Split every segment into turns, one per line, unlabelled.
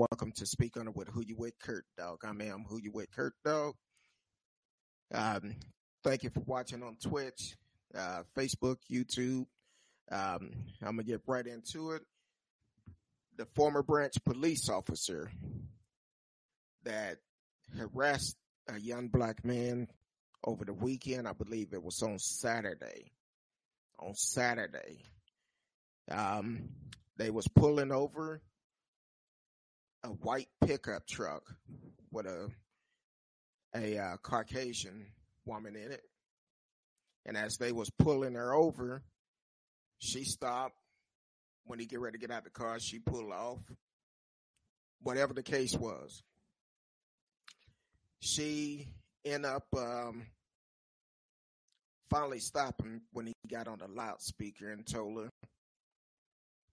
welcome to Speak On It with Who You With Kurt Dog. I am Who You With Kurt Dog. Um, thank you for watching on Twitch, uh, Facebook, YouTube. Um, I'm gonna get right into it. The Farmers Branch police officer that harassed a young black man over the weekend, I believe it was on Saturday. On Saturday, um, they was pulling over a white pickup truck with a a uh, Caucasian woman in it, and as they was pulling her over, she stopped. When he get ready to get out the car, she pulled off. Whatever the case was, she end up um, finally stopping when he got on the loudspeaker and told her,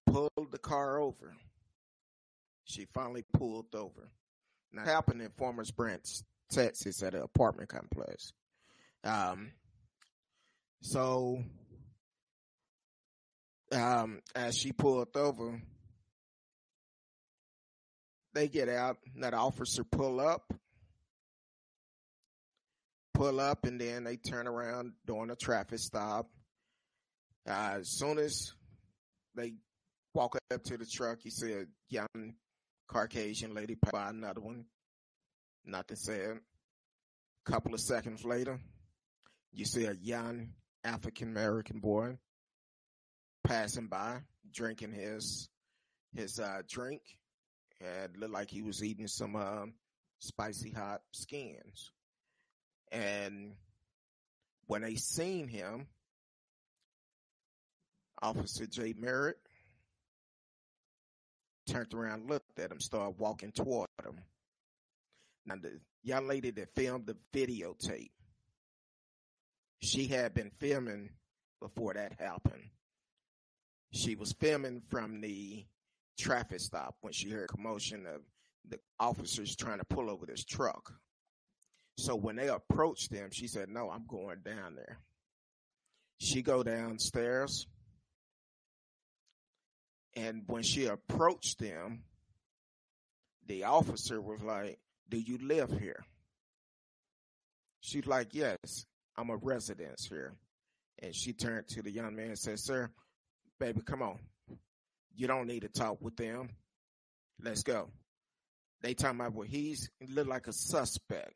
pull the car over. She finally pulled over. Now, it happened in Farmers Branch, Texas, at an apartment complex. Um, so, um, as she pulled over, they get out. That officer pull up, pull up, and then they turn around during a traffic stop. Uh, as soon as they walk up to the truck, he said, "Young Caucasian lady by another one. Nothing said. A couple of seconds later, you see a young African American boy passing by, drinking his his uh, drink, and looked like he was eating some uh, spicy hot skins. And when they seen him, Officer Jay Merritt turned around, looked at him, started walking toward him. Now, the young lady that filmed the videotape, she had been filming before that happened. She was filming from the traffic stop when she heard commotion of the officers trying to pull over this truck. So when they approached them, she said, "No, I'm going down there." She go downstairs and when she approached them, the officer was like, Do you live here? She's like, Yes, I'm a resident here. And she turned to the young man and said, Sir, baby, come on. You don't need to talk with them. Let's go. They talking about well, he's he looked like a suspect.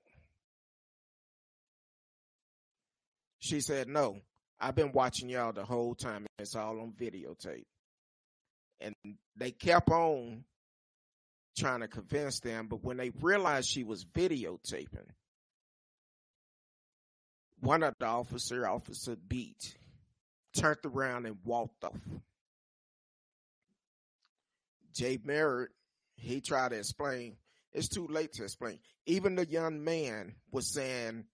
She said, No, I've been watching y'all the whole time. It's all on videotape and they kept on trying to convince them, but when they realized she was videotaping, one of the officer, Officer Beat, turned around and walked off. Jay Merritt, he tried to explain. It's too late to explain. Even the young man was saying,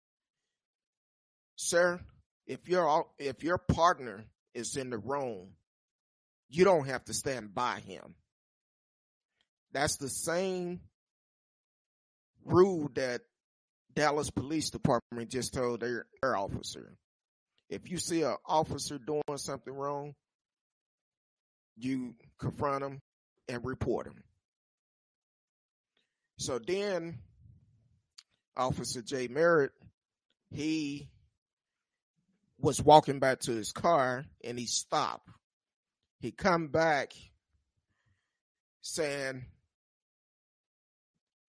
"Sir, if your if your partner is in the wrong, you don't have to stand by him. That's the same rule that Dallas Police Department just told their, their officer. If you see an officer doing something wrong, you confront him and report him. So then, Officer Jay Merritt, he was walking back to his car and he stopped he come back saying,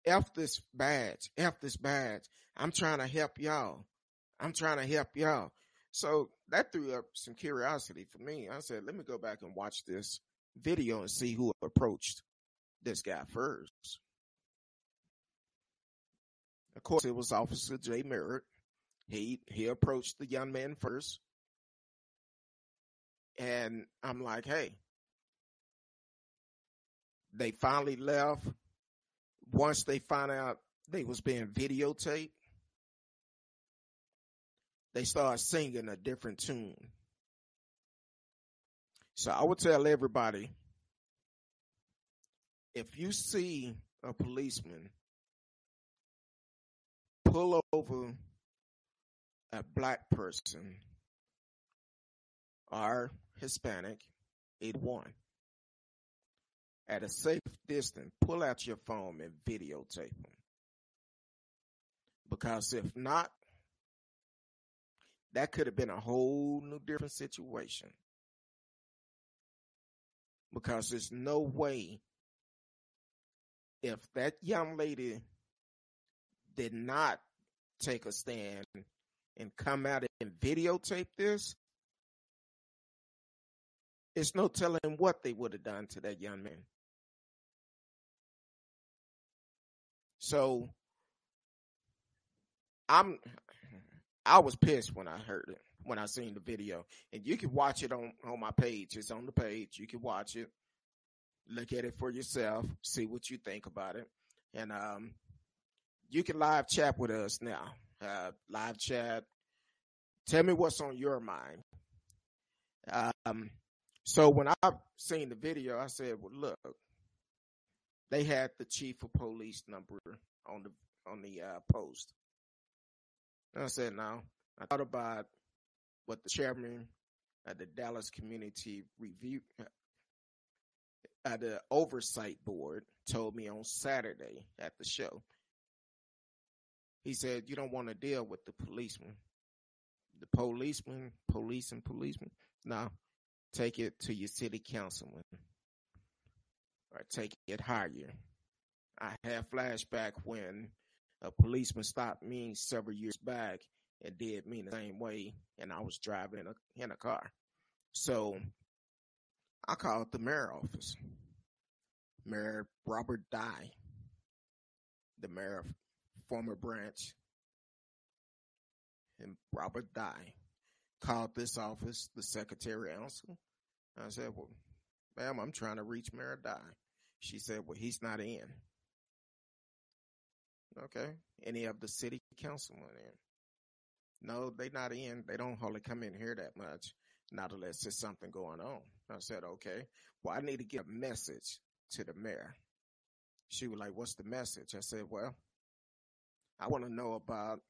F this badge, F this badge. I'm trying to help y'all. I'm trying to help y'all. So that threw up some curiosity for me. I said, let me go back and watch this video and see who approached this guy first. Of course, it was Officer Jay Merritt. He he approached the young man first. And I'm like, hey, they finally left. Once they found out they was being videotaped, they started singing a different tune. So I would tell everybody, if you see a policeman pull over a black person or Hispanic, 81. at a safe distance, pull out your phone and videotape them. Because if not, that could have been a whole new different situation. Because there's no way if that young lady did not take a stand and come out and videotape this, it's no telling what they would have done to that young man. So I'm I was pissed when I heard it, when I seen the video. And you can watch it on, on my page. It's on the page. You can watch it. Look at it for yourself. See what you think about it. And um you can live chat with us now. Uh live chat. Tell me what's on your mind. Um so when I seen the video, I said, well look, they had the chief of police number on the on the uh, post. And I said, no. I thought about what the chairman of the Dallas Community Review, at the Oversight Board told me on Saturday at the show. He said, you don't want to deal with the policeman. The policeman, police and policeman. No, take it to your city councilman or take it higher. I have flashback when a policeman stopped me several years back and did me the same way, and I was driving in a in a car. So I called the mayor office. Mayor Robert Dye, the mayor of Farmers Branch, and Robert Dye called this office, the secretary answered. I said, Well, ma'am, I'm trying to reach Mayor Dye. She said, Well, he's not in. Okay. Any of the city councilmen in? No, they not in. They don't hardly come in here that much. Not unless there's something going on. I said, okay. Well, I need to get a message to the mayor. She was like, what's the message? I said, well, I want to know about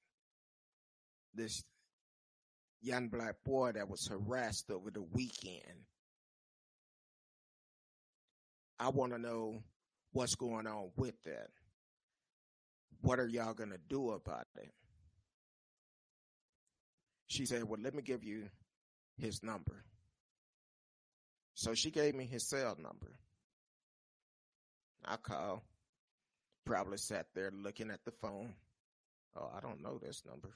this young black boy that was harassed over the weekend. I want to know what's going on with that. What are y'all going to do about it? She said, well, let me give you his number. So she gave me his cell number. I called, probably sat there looking at the phone. Oh, I don't know this number.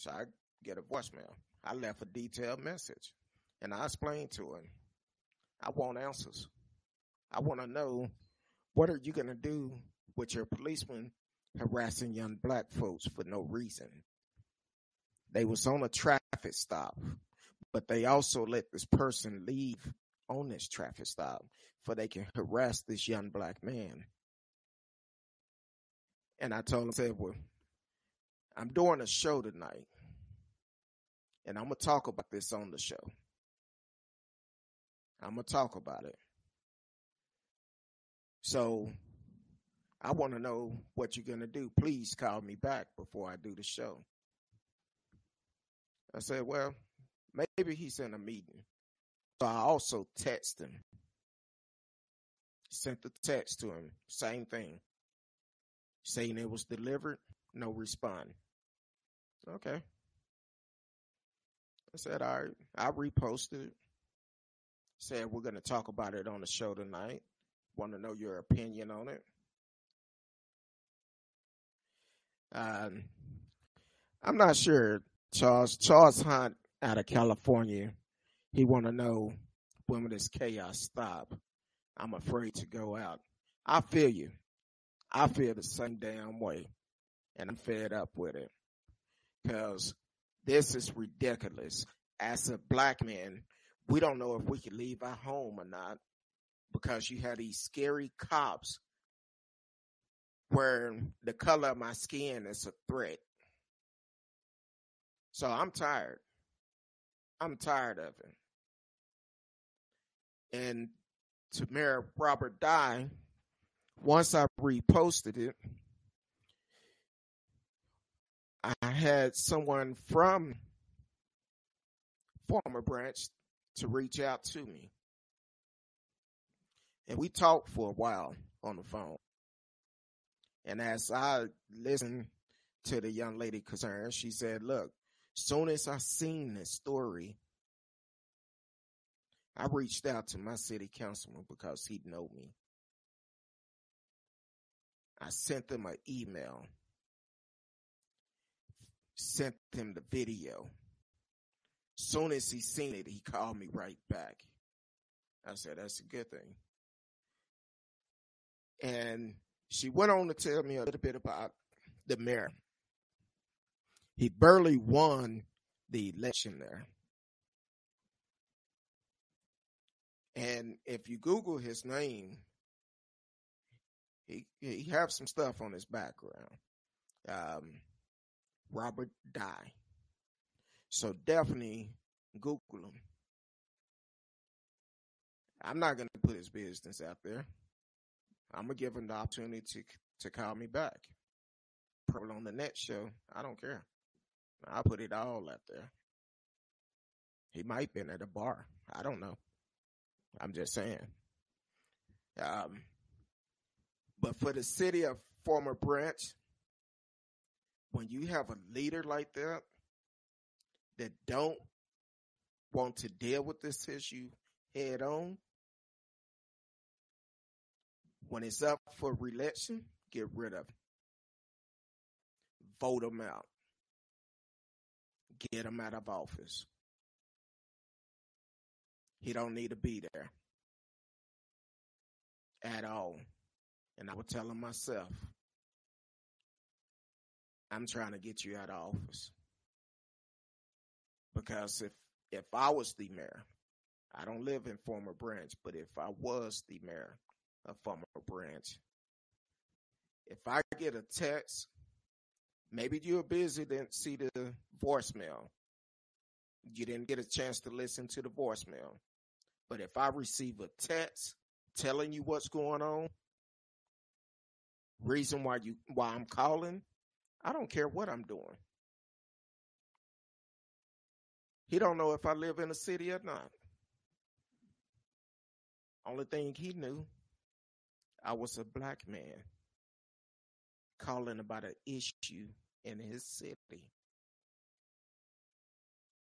So I get a voicemail. I left a detailed message and I explained to him, I want answers. I want to know what are you going to do with your policemen harassing young black folks for no reason? They was on a traffic stop, but they also let this person leave on this traffic stop for they can harass this young black man. And I told him, I said, well, I'm doing a show tonight and I'm going to talk about this on the show. I'm going to talk about it. So I want to know what you're going to do. Please call me back before I do the show. I said, well, maybe he's in a meeting. So I also text him. Sent the text to him. Same thing. Saying it was delivered. No respond. Okay. I said, all right. I reposted it. Said we're going to talk about it on the show tonight. Want to know your opinion on it. Um, I'm not sure, Charles. Charles Hunt out of California. He want to know when will this chaos stop. I'm afraid to go out. I feel you. I feel the same damn way, and I'm fed up with it because this is ridiculous. As a black man, we don't know if we can leave our home or not because you have these scary cops where the color of my skin is a threat. So I'm tired. I'm tired of it. And to Mayor Robert Dye, once I reposted it, I had someone from Farmers Branch to reach out to me. And we talked for a while on the phone. And as I listened to the young lady concerned, she said, look, soon as I seen this story, I reached out to my city councilman because he'd know me. I sent them an email, sent him the video. Soon as he seen it, he called me right back. I said, that's a good thing. And she went on to tell me a little bit about the mayor. He barely won the election there. And if you Google his name, he he have some stuff on his background. Um, Robert Dye. So definitely Google him. I'm not going to put his business out there. I'm gonna give him the opportunity to to call me back. Probably on the next show. I don't care. I'll put it all out there. He might been at a bar. I don't know. I'm just saying. Um, but for the city of Farmers Branch, when you have a leader like that that don't want to deal with this issue head on, when it's up for reelection, get rid of him. Vote him out. Get him out of office. He don't need to be there at all. And I would tell him myself, I'm trying to get you out of office. Because if if I was the mayor, I don't live in Farmers Branch, but if I was the mayor of Farmers Branch, if I get a text, maybe you're busy, didn't see the voicemail. You didn't get a chance to listen to the voicemail. But if I receive a text telling you what's going on, reason why you why I'm calling, I don't care what I'm doing. He don't know if I live in a city or not. Only thing he knew, I was a black man calling about an issue in his city.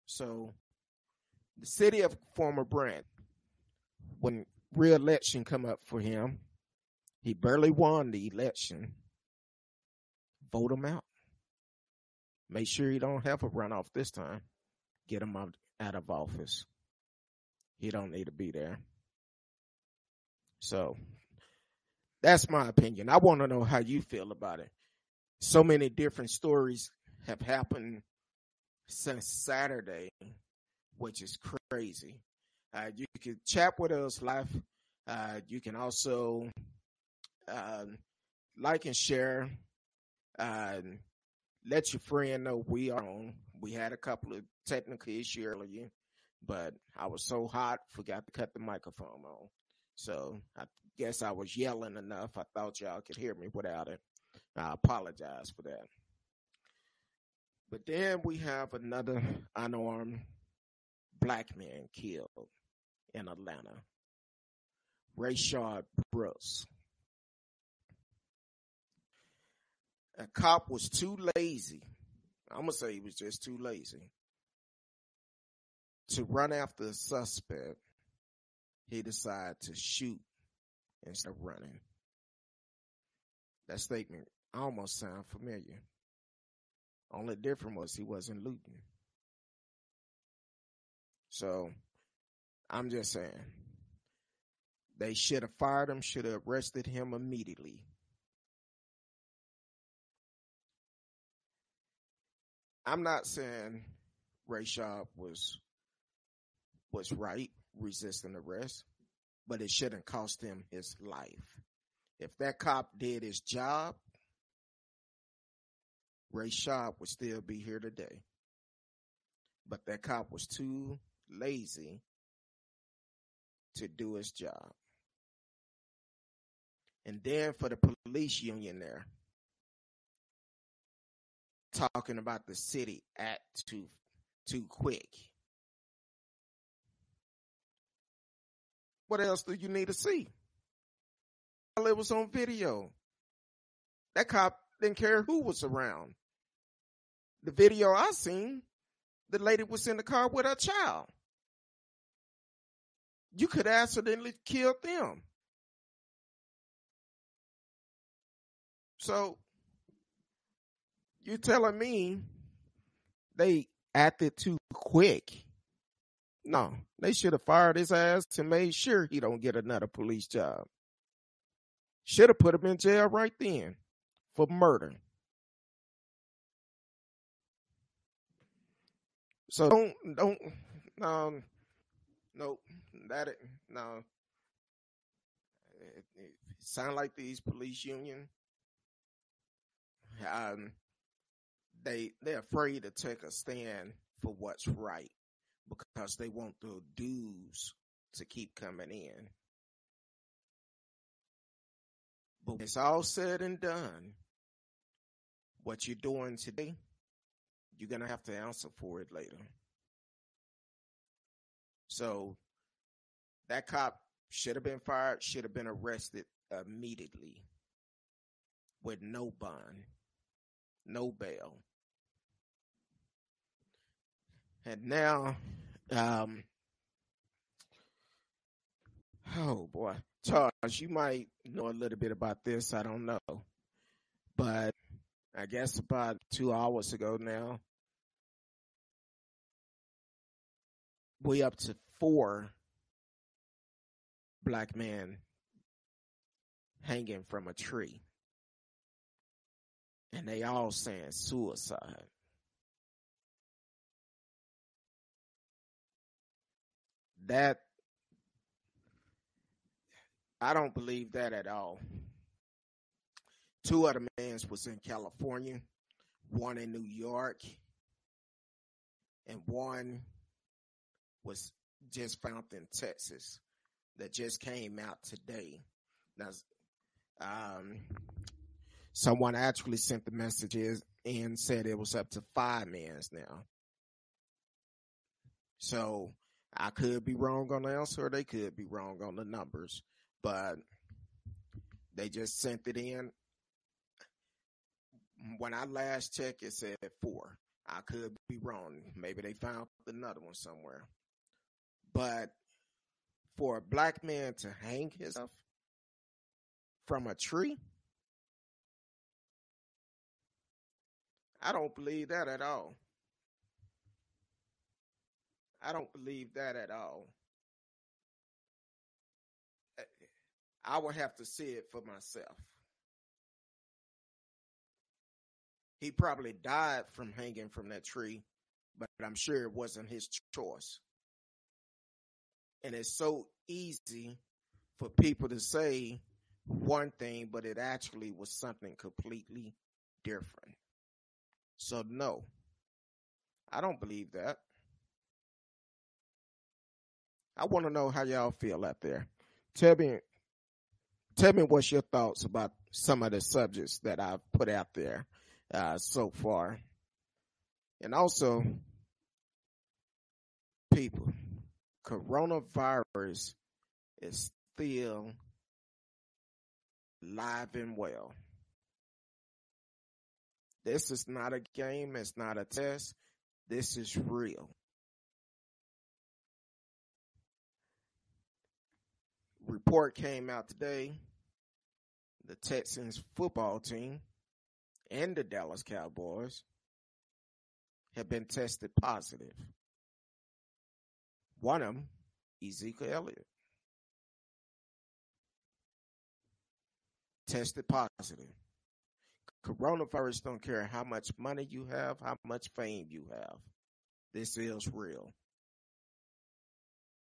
So the city of Farmers Branch, when re-election come up for him, he barely won the election. Vote him out. Make sure he don't have a runoff this time. Get him out, out of office. He don't need to be there. So that's my opinion. I want to know how you feel about it. So many different stories have happened since Saturday, which is crazy. Uh, you can chat with us live. Uh, you can also uh, like and share. Uh, let your friend know we are on. We had a couple of technical issues earlier, but I was so hot, forgot to cut the microphone on. So I guess I was yelling enough. I thought y'all could hear me without it. I apologize for that. But then we have another unarmed black man killed in Atlanta. Rayshard Brooks. A cop was too lazy. I'm gonna say he was just too lazy to run after the suspect. He decided to shoot instead of running. That statement almost sound familiar. Only different was he wasn't looting. So I'm just saying they should have fired him, should have arrested him immediately. I'm not saying Rayshard was was right resisting arrest, but it shouldn't cost him his life. If that cop did his job, Ray Rayshard would still be here today. But that cop was too lazy to do his job. And then for the police union there, talking about the city act too too quick. What else do you need to see? it was on video. That cop didn't care who was around. The video I seen, the lady was in the car with her child. You could accidentally kill them. So you telling me they acted too quick? No, they should have fired his ass to made sure he don't get another police job. Should have put him in jail right then for murder. So don't don't um no that it no it, it sound like these police union um they they're afraid to take a stand for what's right because they want the dues to keep coming in. But when it's all said and done, what you're doing today, you're to have to answer for it later. So that cop should have been fired, should have been arrested immediately with no bond, no bail. And now, um, oh boy, Charles, you might know a little bit about this. I don't know. But I guess about two hours ago now, we up to four black men hanging from a tree. And they all saying suicide. That I don't believe that at all. Two other men was in California, one in New York, and one was just found in Texas that just came out today. Now, um, someone actually sent the messages and said it was up to five men now. So I could be wrong on the answer, or they could be wrong on the numbers, but they just sent it in. When I last checked, it said four. I could be wrong. Maybe they found another one somewhere. But for a black man to hang himself from a tree, I don't believe that at all. I don't believe that at all. Eh, I would have to see it for myself. He probably died from hanging from that tree, but I'm sure it wasn't his choice. And it's so easy for people to say one thing, but it actually was something completely different. So, no, I don't believe that. I want to know how y'all feel out there. Tell me, tell me what's your thoughts about some of the subjects that I've put out there uh, so far, and also, people, coronavirus is still live and well. This is not a game. It's not a test. This is real. Report came out today. The Texans football team and the Dallas Cowboys have been tested positive. One of them, Ezekiel Elliott, tested positive. Coronavirus don't care how much money you have, how much fame you have. This is real.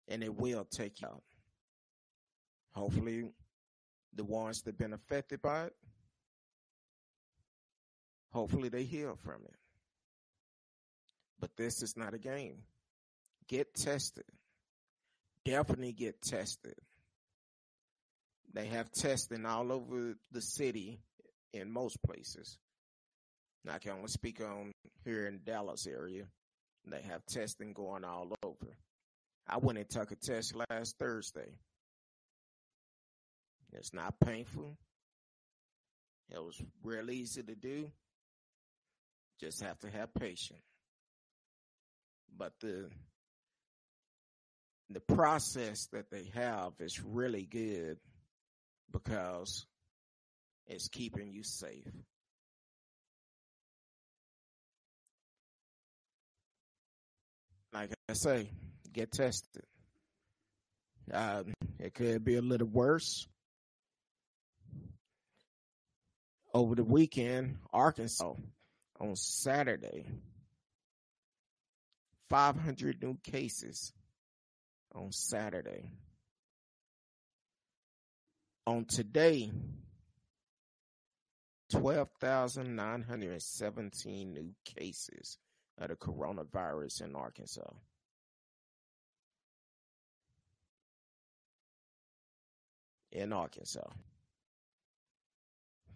And it will take you out. Hopefully, the ones that have been affected by it, hopefully they heal from it. But this is not a game. Get tested. Definitely get tested. They have testing all over the city in most places. I can only speak on here in Dallas area. They have testing going all over. I went and took a test last Thursday It's not painful. It was real easy to do. Just have to have patience. But the the process that they have is really good because it's keeping you safe. Like I say, get tested. Um, it could be a little worse. Over the weekend, Arkansas on Saturday, 500 new cases on Saturday. On today, 12,917 new cases of the coronavirus in Arkansas. In Arkansas.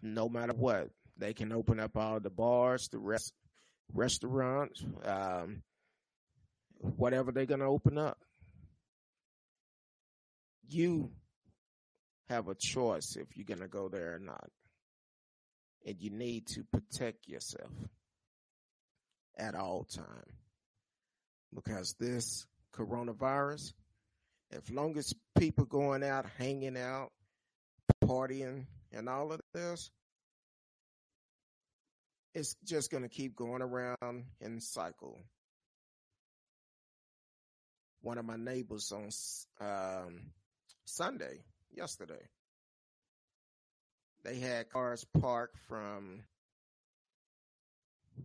No matter what, they can open up all the bars, the rest, restaurants, um, whatever they're to open up. You have a choice if you're to go there or not. And you need to protect yourself at all time. Because this coronavirus, as long as people going out, hanging out, partying, and all of this, it's just going to keep going around in cycle. One of my neighbors on um, Sunday, yesterday, they had cars parked from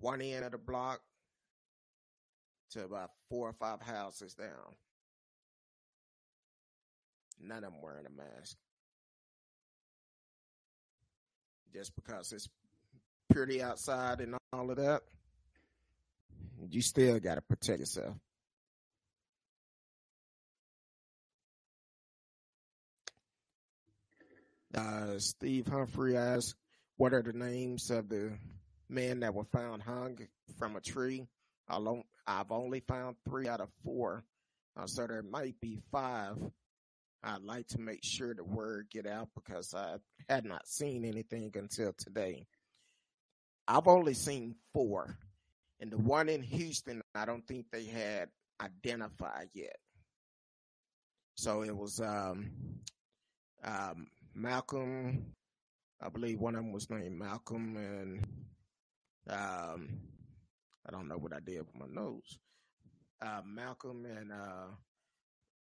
one end of the block to about four or five houses down. None of them wearing a mask. Just because it's pretty outside and all of that, you still got to protect yourself. Uh, Steve Humphrey asked, what are the names of the men that were found hung from a tree? I've only found three out of four. Uh, so there might be five. I'd like to make sure the word get out because I had not seen anything until today. I've only seen four. And the one in Houston, I don't think they had identified yet. So it was um, um, Malcolm, I believe one of them was named Malcolm, and um, I don't know what I did with my nose. Uh, Malcolm and uh,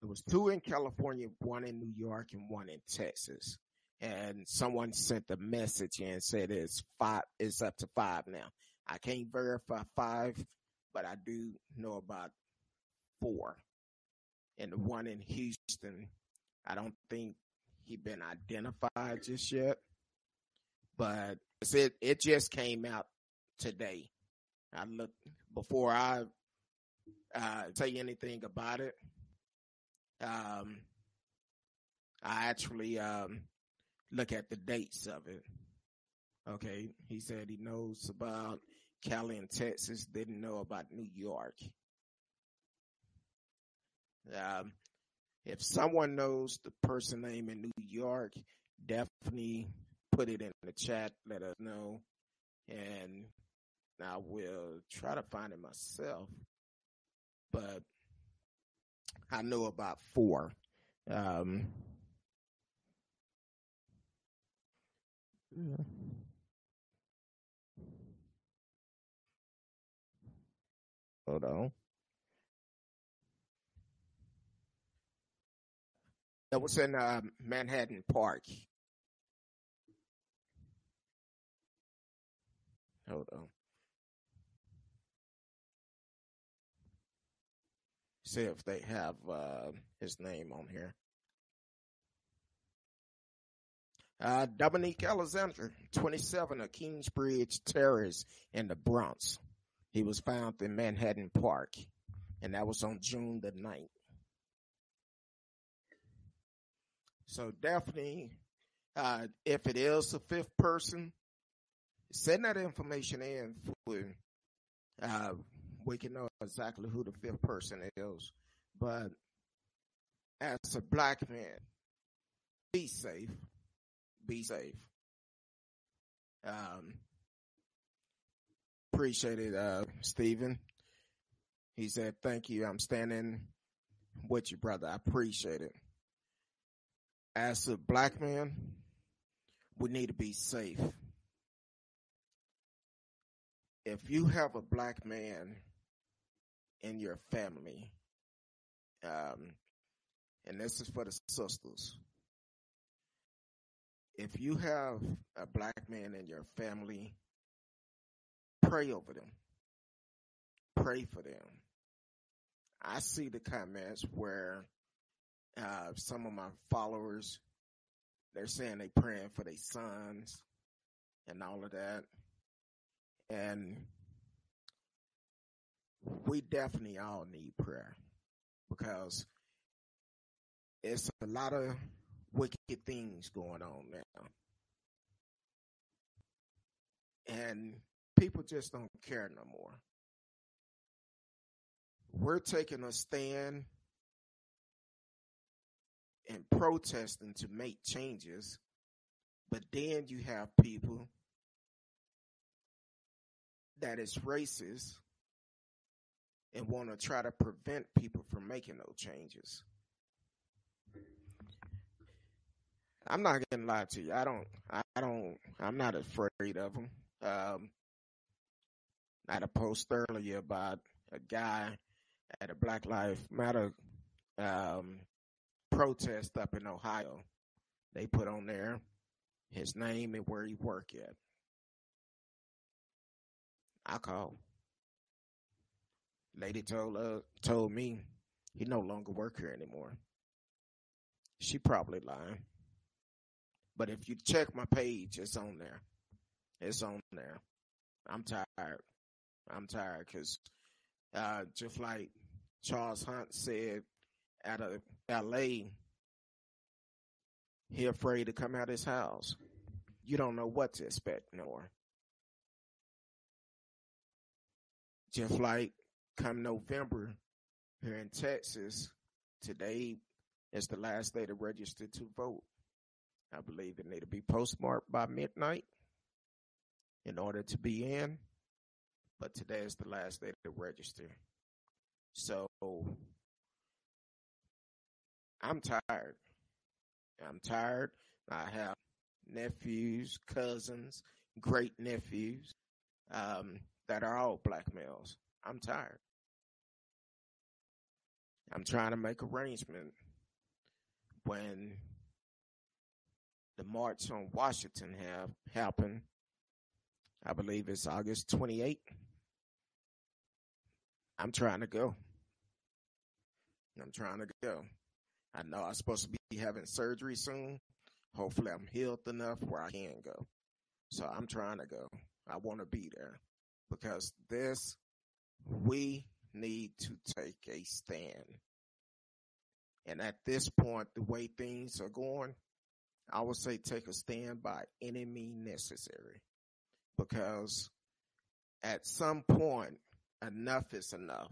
there was two in California, one in New York, and one in Texas. And someone sent a message and said it's five, it's up to five now. I can't verify five, but I do know about four. And the one in Houston, I don't think he been identified just yet, but it it just came out today. I look before I uh, tell you anything about it. Um, I actually um, look at the dates of it. Okay, he said he knows about Cali and Texas, didn't know about New York. Um, if someone knows the person name in New York, definitely put it in the chat. Let us know. And I will try to find it myself. But I know about four. Um. Hold on. That was in uh, Manhattan Park. Hold on. See if they have uh, his name on here. Uh, Dominique Alexander, 27 of Kingsbridge Terrace in the Bronx. He was found in Manhattan Park, and that was on June the 9th. So Daphne, uh, if it is the fifth person, send that information in for, uh, we can know exactly who the fifth person is. But as a black man, be safe. be safe. Um, appreciate it, uh, Stephen. He said, thank you. I'm standing with you, brother. I appreciate it. As a black man, we need to be safe. If you have a black man in your family, um, and this is for the sisters, if you have a black man in your family, pray over them. Pray for them. I see the comments where uh, some of my followers they're saying they're praying for their sons and all of that, and we definitely all need prayer because it's a lot of wicked things going on now. And people just don't care no more. We're taking a stand and protesting to make changes, but then you have people that is racist and want to try to prevent people from making those changes. I'm not gonna lie to you. I don't. I don't. I'm not afraid of them. Um, I had a post earlier about a guy at a Black Lives Matter um, protest up in Ohio. They put on there his name and where he work at. I called. Lady told uh, told me he no longer work here anymore. She probably lying. But if you check my page, it's on there. It's on there. I'm tired. I'm tired because uh, just like Charles Hunt said out of L.A., he afraid to come out of his house. You don't know what to expect no more. Just like come November here in Texas, today is the last day to register to vote. I believe it need to be postmarked by midnight in order to be in. But today is the last day to register. So I'm tired. I'm tired. I have nephews, cousins, great nephews um, that are all black males. I'm tired. I'm trying to make arrangement when the march on Washington have happened. I believe it's August 28th. I'm trying to go. I'm trying to go. I know I'm supposed to be having surgery soon. Hopefully I'm healed enough where I can go. So I'm trying to go. I want to be there because this, we need to take a stand. And at this point, the way things are going, I would say take a stand by any means necessary because at some point, enough is enough.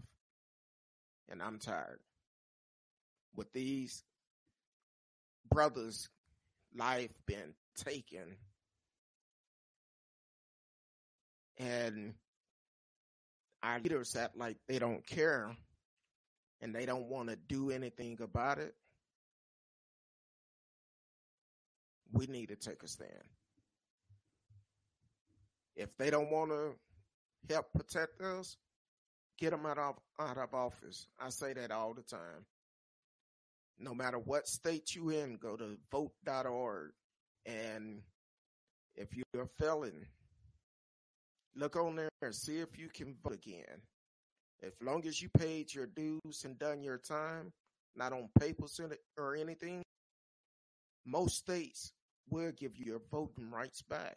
And I'm tired. With these brothers' life being taken and our leaders act like they don't care and they don't want to do anything about it. we need to take a stand. If they don't want to help protect us, get them out of out of office. I say that all the time. No matter what state you in, go to vote.org and if you're a felon, look on there and see if you can vote again. As long as you paid your dues and done your time, not on papers or anything, most states will give you your voting rights back.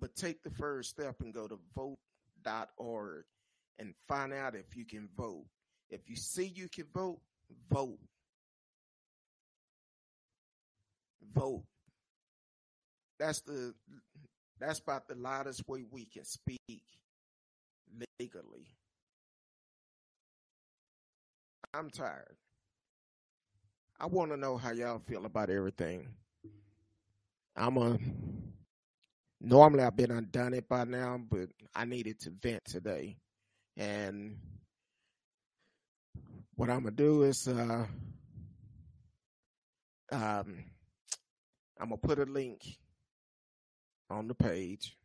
But take the first step and go to vote.org and find out if you can vote. If you see you can vote, vote. Vote. That's the that's about the loudest way we can speak legally. I'm tired. I want to know how y'all feel about everything. I'm a normally I've been undone it by now, but I needed to vent today. And what I'm gonna do is uh um I'm gonna put a link on the page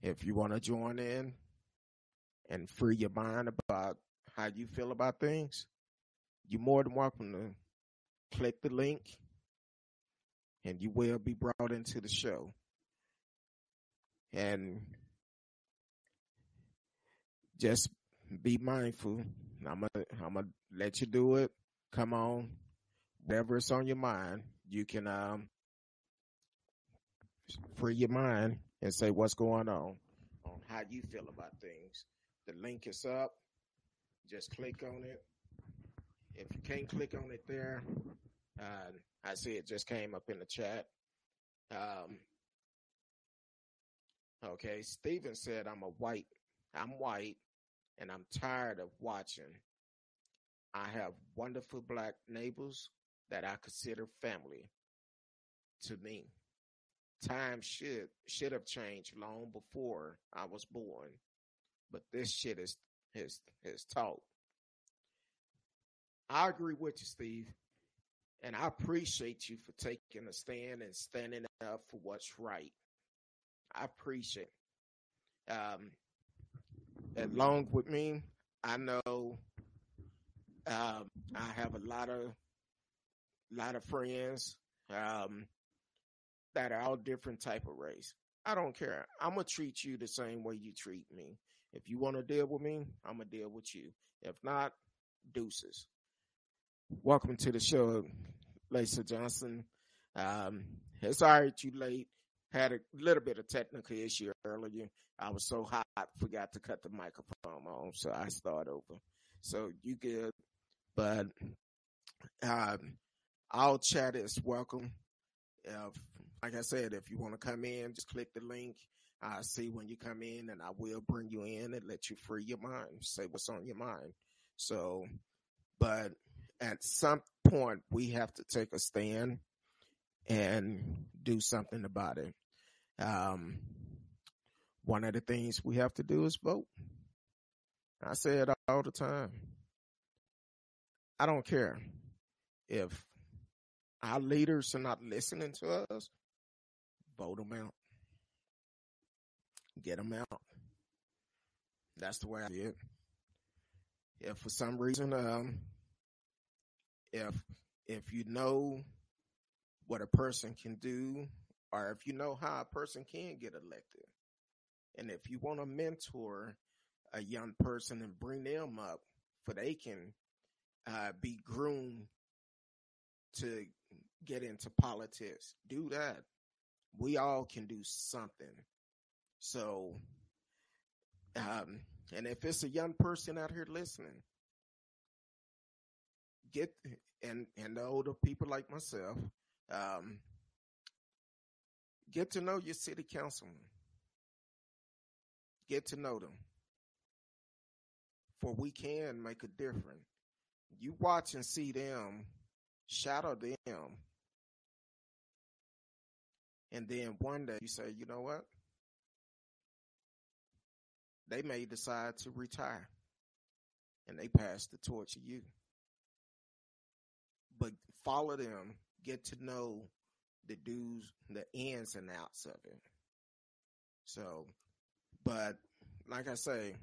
if you want to join in and free your mind about how you feel about things. You're more than welcome to click the link and you will be brought into the show. And just be mindful. I'm gonna I'm gonna let you do it. Come on, whatever's on your mind, you can um free your mind and say what's going on, on how you feel about things. The link is up. Just click on it. If you can't click on it there, uh, I see it just came up in the chat. Um, okay, Steven said I'm a white. I'm white, and I'm tired of watching. I have wonderful black neighbors that I consider family to me. Time should should have changed long before I was born, but this shit is is is taught. I agree with you, Steve. And I appreciate you for taking a stand and standing up for what's right. I appreciate. Um, along with me, I know um, I have a lot of lot of friends um, that are all different type of race. I don't care. I'm gonna treat you the same way you treat me. If you want to deal with me, I'm gonna deal with you. If not, deuces. Welcome to the show, Lisa Johnson. Um, it's all right, you late. Had a little bit of technical issue earlier. I was so hot, forgot to cut the microphone on, so I start over. So you good, but um, all chat is welcome. If, like I said, if you want to come in, just click the link. I see when you come in, and I will bring you in and let you free your mind, say what's on your mind. So, but at some point we have to take a stand and do something about it. Um, one of the things we have to do is vote. I say it all the time. I don't care if our leaders are not listening to us, vote them out. Get them out. That's the way I did. If for some reason, um, if if you know what a person can do or if you know how a person can get elected and if you want to mentor a young person and bring them up for they can uh, be groomed to get into politics do that we all can do something. So um, and if it's a young person out here listening get and and the older people like myself um, get to know your city councilman. Get to know them. For we can make a difference. You watch and see them shadow them and then one day you say you know what they may decide to retire and they pass the torch to you but follow them, get to know the dudes, the ins and outs of it. So, but like I say,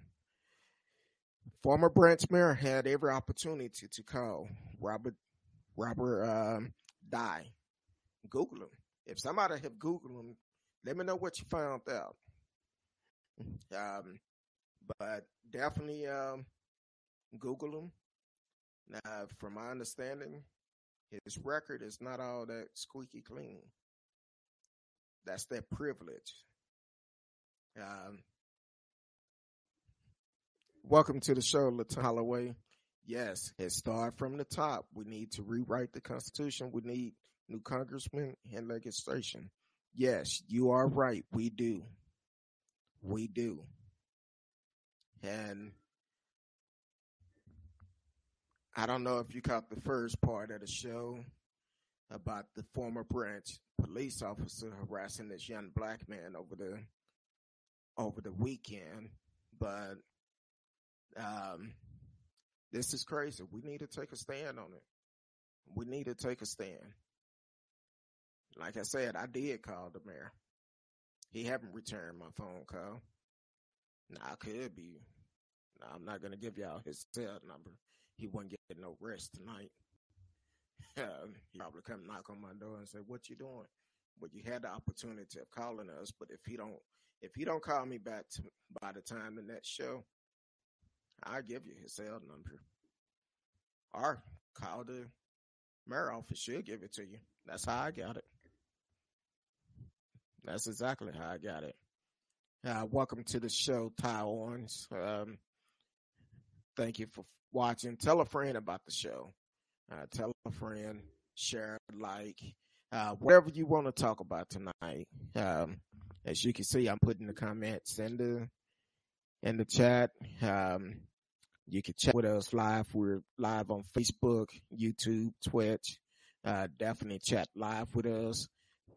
Farmers Branch mayor had every opportunity to call Robert Robert um, Dye. Google him. If somebody have Googled them, let me know what you found out. Um, but definitely um, Google him. Now, from my understanding, his record is not all that squeaky clean. That's that privilege. Um, welcome to the show, Laton Holloway. Yes, it started from the top. We need to rewrite the Constitution. We need new congressman and legislation. Yes, you are right. We do. We do. And I don't know if you caught the first part of the show. about the Farmers Branch police officer harassing this young black man over the over the weekend. But um, this is crazy. We need to take a stand on it. We need to take a stand. Like I said, I did call the mayor. He haven't returned my phone call. Now I could be. Now I'm not gonna give y'all his cell number. He wouldn't get no rest tonight. Um, he probably come knock on my door and say, "What you doing?" But you had the opportunity of calling us. But if he don't, if he don't call me back to, by the time the next show, I'll give you his cell number. Or call the mayor office. She'll give it to you. That's how I got it. That's exactly how I got it. Uh, welcome to the show, Ty Owens. Um, thank you for watching. Tell a friend about the show. Uh, tell a friend, share, like, uh, whatever you want to talk about tonight. Um, as you can see, I'm putting the comments in the in the chat. Um, you can chat with us live. We're live on Facebook, YouTube, Twitch. Uh, definitely chat live with us.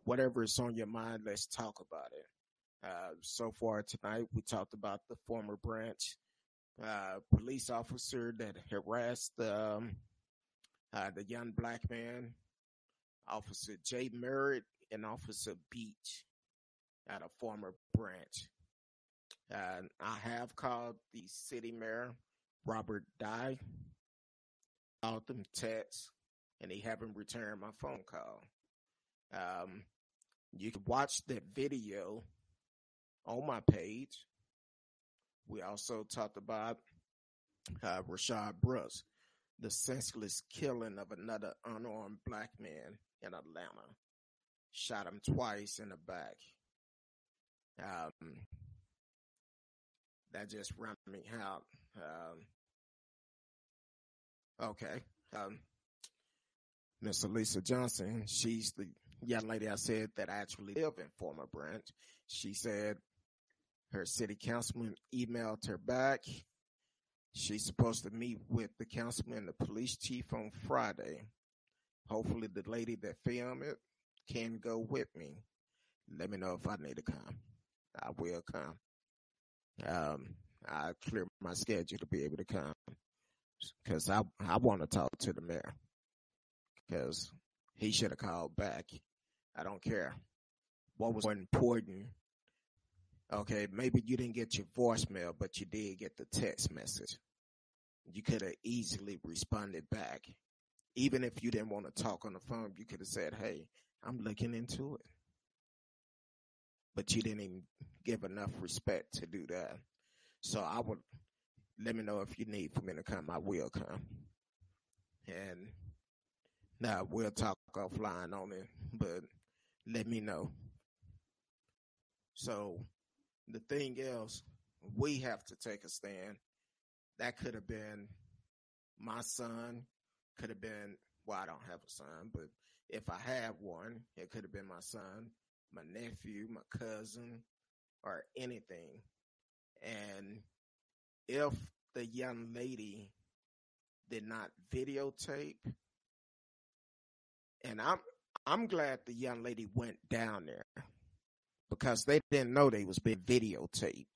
Whatever is on your mind, let's talk about it. Uh, so far tonight, we talked about the Farmers Branch uh, police officer that harassed um, uh, the young black man, Officer Jay Merritt and Officer Beach at a Farmers Branch. I have called the city mayor, Robert Dye, called them text, and they haven't returned my phone call. Um, you can watch that video on my page. We also talked about uh, Rayshard Brooks, the senseless killing of another unarmed black man in Atlanta. Shot him twice in the back. Um, that just ran me out. Um, okay. Um, Miss Elisa Johnson, she's the young lady I said that I actually live in Farmers Branch. She said her city councilman emailed her back. She's supposed to meet with the councilman and the police chief on Friday. Hopefully the lady that filmed it can go with me. Let me know if I need to come. I will come. Um, I clear my schedule to be able to come because I I want to talk to the mayor because he should have called back. I don't care what was important. Okay, maybe you didn't get your voicemail, but you did get the text message. You could have easily responded back. Even if you didn't want to talk on the phone, you could have said, Hey, I'm looking into it. But you didn't even give enough respect to do that. So I would let me know if you need for me to come. I will come. And now we'll talk offline on it, but let me know. So the thing is, we have to take a stand. That could have been my son, could have been, well, I don't have a son, but if I had one, it could have been my son, my nephew, my cousin, or anything. And if the young lady did not videotape, and I'm I'm glad the young lady went down there because they didn't know they was being videotaped.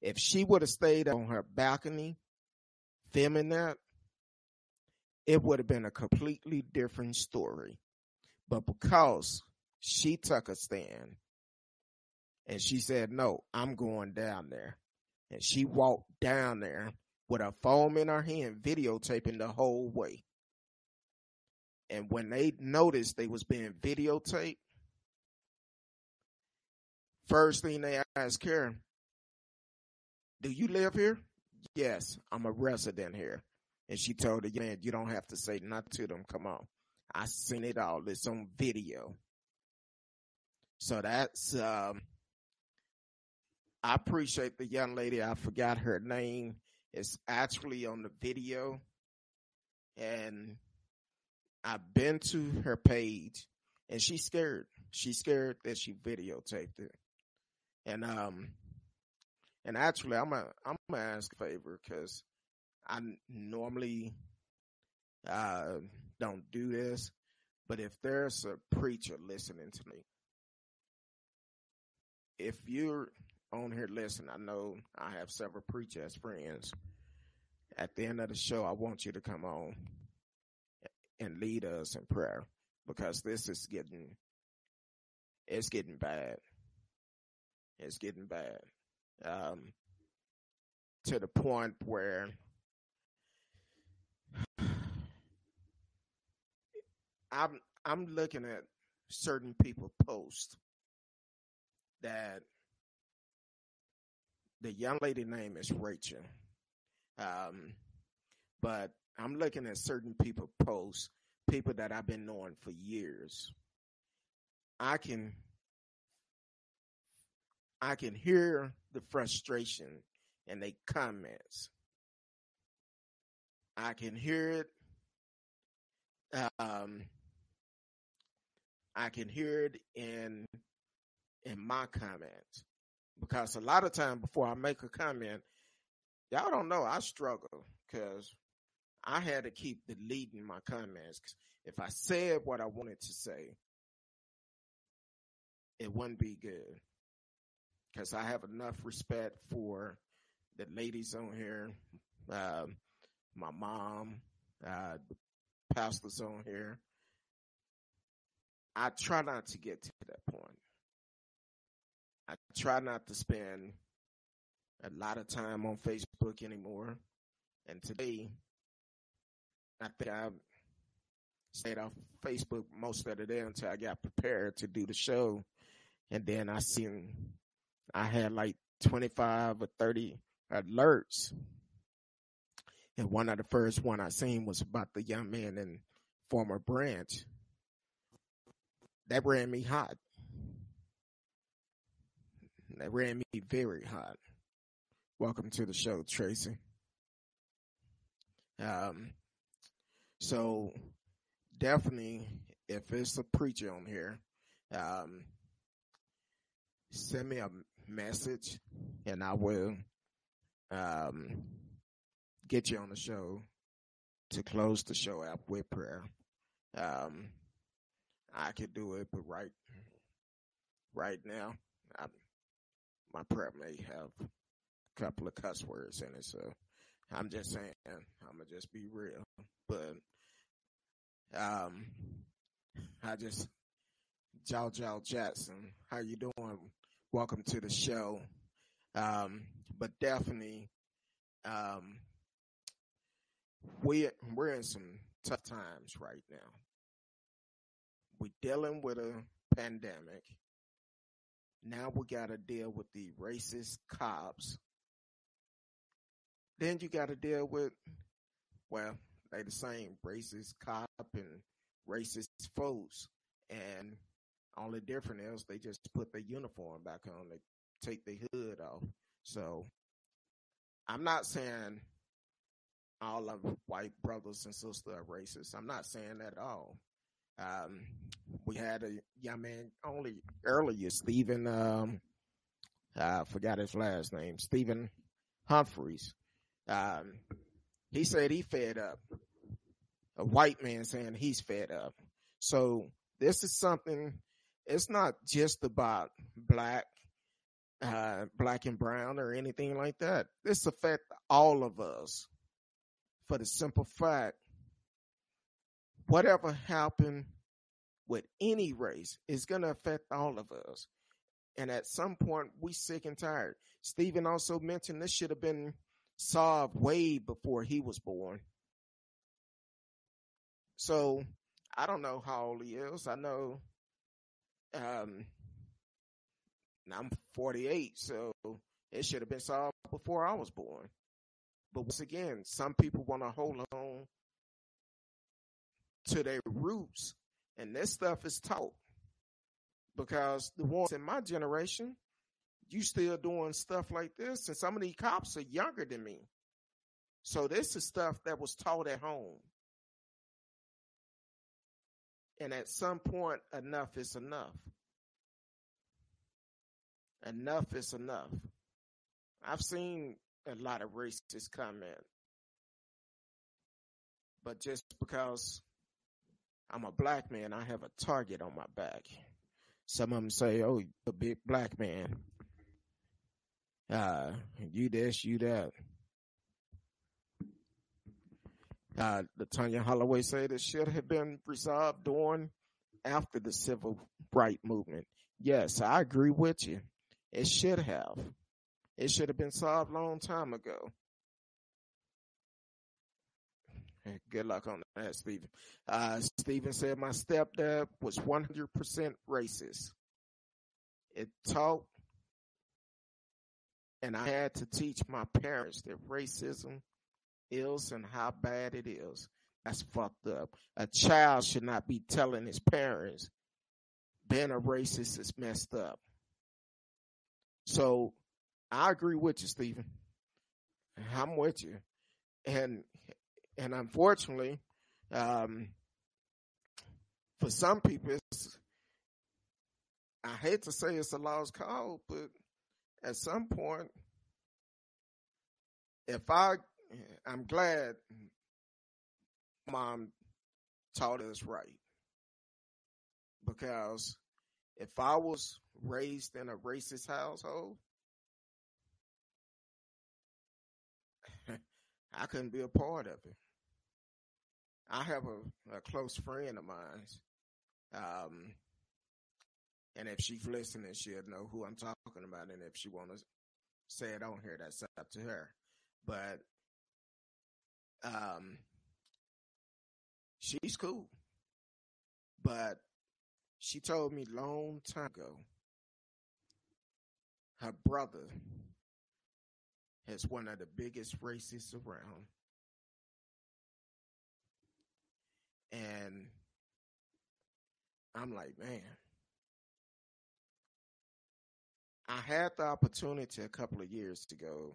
If she would have stayed on her balcony filming that, it would have been a completely different story. But because she took a stand and she said, no, I'm going down there. And she walked down there with a phone in her hand, videotaping the whole way. And when they noticed they was being videotaped, first thing they asked Karen, do you live here? Yes, I'm a resident here. And she told the man, you don't have to say nothing to them. Come on. I seen it all. It's on video. So that's, um, I appreciate the young lady. I forgot her name. It's actually on the video. And I've been to her page and she's scared. She's scared that she videotaped it. And, um, and actually I'm a, I'm gonna ask a favor because I normally, uh, don't do this, But if there's a preacher listening to me, if you're on here listening, I know I have several preachers friends. At the end of the show, I want you to come on and lead us in prayer because this is getting, it's getting bad. It's getting bad. Um, to the point where I'm I'm looking at certain people post that the young lady name is Rachel. Um, but I'm looking at certain people post people that I've been knowing for years. I can I can hear the frustration in their comments. I can hear it. Um, I can hear it in in my comments because a lot of time before I make a comment, y'all don't know I struggle because I had to keep deleting my comments. If I said what I wanted to say, it wouldn't be good because I have enough respect for the ladies on here, uh, my mom, uh, pastors on here. I try not to get to that point. I try not to spend a lot of time on Facebook anymore. And today, I think I stayed off Facebook most of the day until I got prepared to do the show. And then I seen I had like 25 or 30 alerts. And one of the first one I seen was about the young man in Farmers Branch. That ran me hot. That ran me very hot. Welcome to the show, Tracy. Um, so definitely, if it's a preacher on here, um, send me a message and I will, um, get you on the show to close the show out with prayer. Um, I could do it, but right, right now, I, my prayer may have a couple of cuss words in it. So I'm just saying, I'm gonna just be real. But, um, I just, Jow Jow Jackson, how you doing? Welcome to the show. Um, but definitely, um, we we're in some tough times right now. We're dealing with a pandemic. Now we got to deal with the racist cops. Then you got to deal with, well, they the same racist cop and racist foes. And only different is they just put the uniform back on. They take the hood off. So I'm not saying all of white brothers and sisters are racist. I'm not saying that at all. Um, we had a young man only earlier, Stephen, um, I forgot his last name, Stephen Humphreys. Um, he said he fed up. A white man saying he's fed up. So this is something, it's not just about black, uh, black and brown or anything like that. This affect all of us for the simple fact whatever happened with any race is going to affect all of us. And at some point, we sick and tired. Stephen also mentioned this should have been solved way before he was born. So I don't know how old he is. I know um, I'm 48, so it should have been solved before I was born. But once again, some people want to hold on to their roots, and this stuff is taught because the ones in my generation, you still doing stuff like this, and some of these cops are younger than me. So this is stuff that was taught at home. And at some point, enough is enough. Enough is enough. I've seen a lot of racist comment. But just because I'm a black man. I have a target on my back. Some of them say, "Oh, a big black man." Uh, you this, you that. Uh, the Tanya Holloway said it should have been resolved during after the civil rights movement. Yes, I agree with you. It should have. It should have been solved long time ago. Good luck on that, Stephen. Uh, Stephen said my stepdad was 100% racist. It taught, and I had to teach my parents that racism is and how bad it is. That's fucked up. A child should not be telling his parents being a racist is messed up. So I agree with you, Stephen. I'm with you. And and unfortunately, um, for some people, I hate to say it's a lost cause, but at some point, if I, I'm glad mom taught us right. Because if I was raised in a racist household, I couldn't be a part of it. I have a, a close friend of mine. Um, and if she's listening, she'll know who I'm talking about. And if she wants to say it on here, that's up to her. But, um, she's cool. But she told me long time ago, her brother has one of the biggest racists around. And I'm like, man, I had the opportunity a couple of years ago,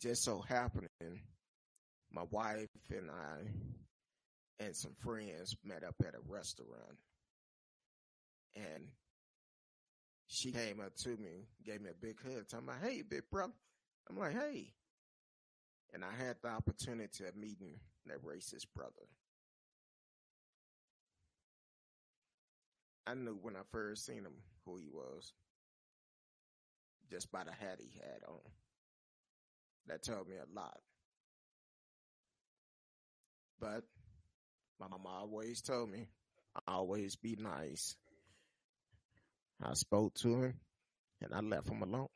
just so happening, my wife and I and some friends met up at a restaurant. And she came up to me, gave me a big hug, talking about, hey, big brother. I'm like, hey. And I had the opportunity of meeting that racist brother. I knew when I first seen him who he was. Just by the hat he had on. That told me a lot. But my mama always told me, always be nice. I spoke to him and I left him alone.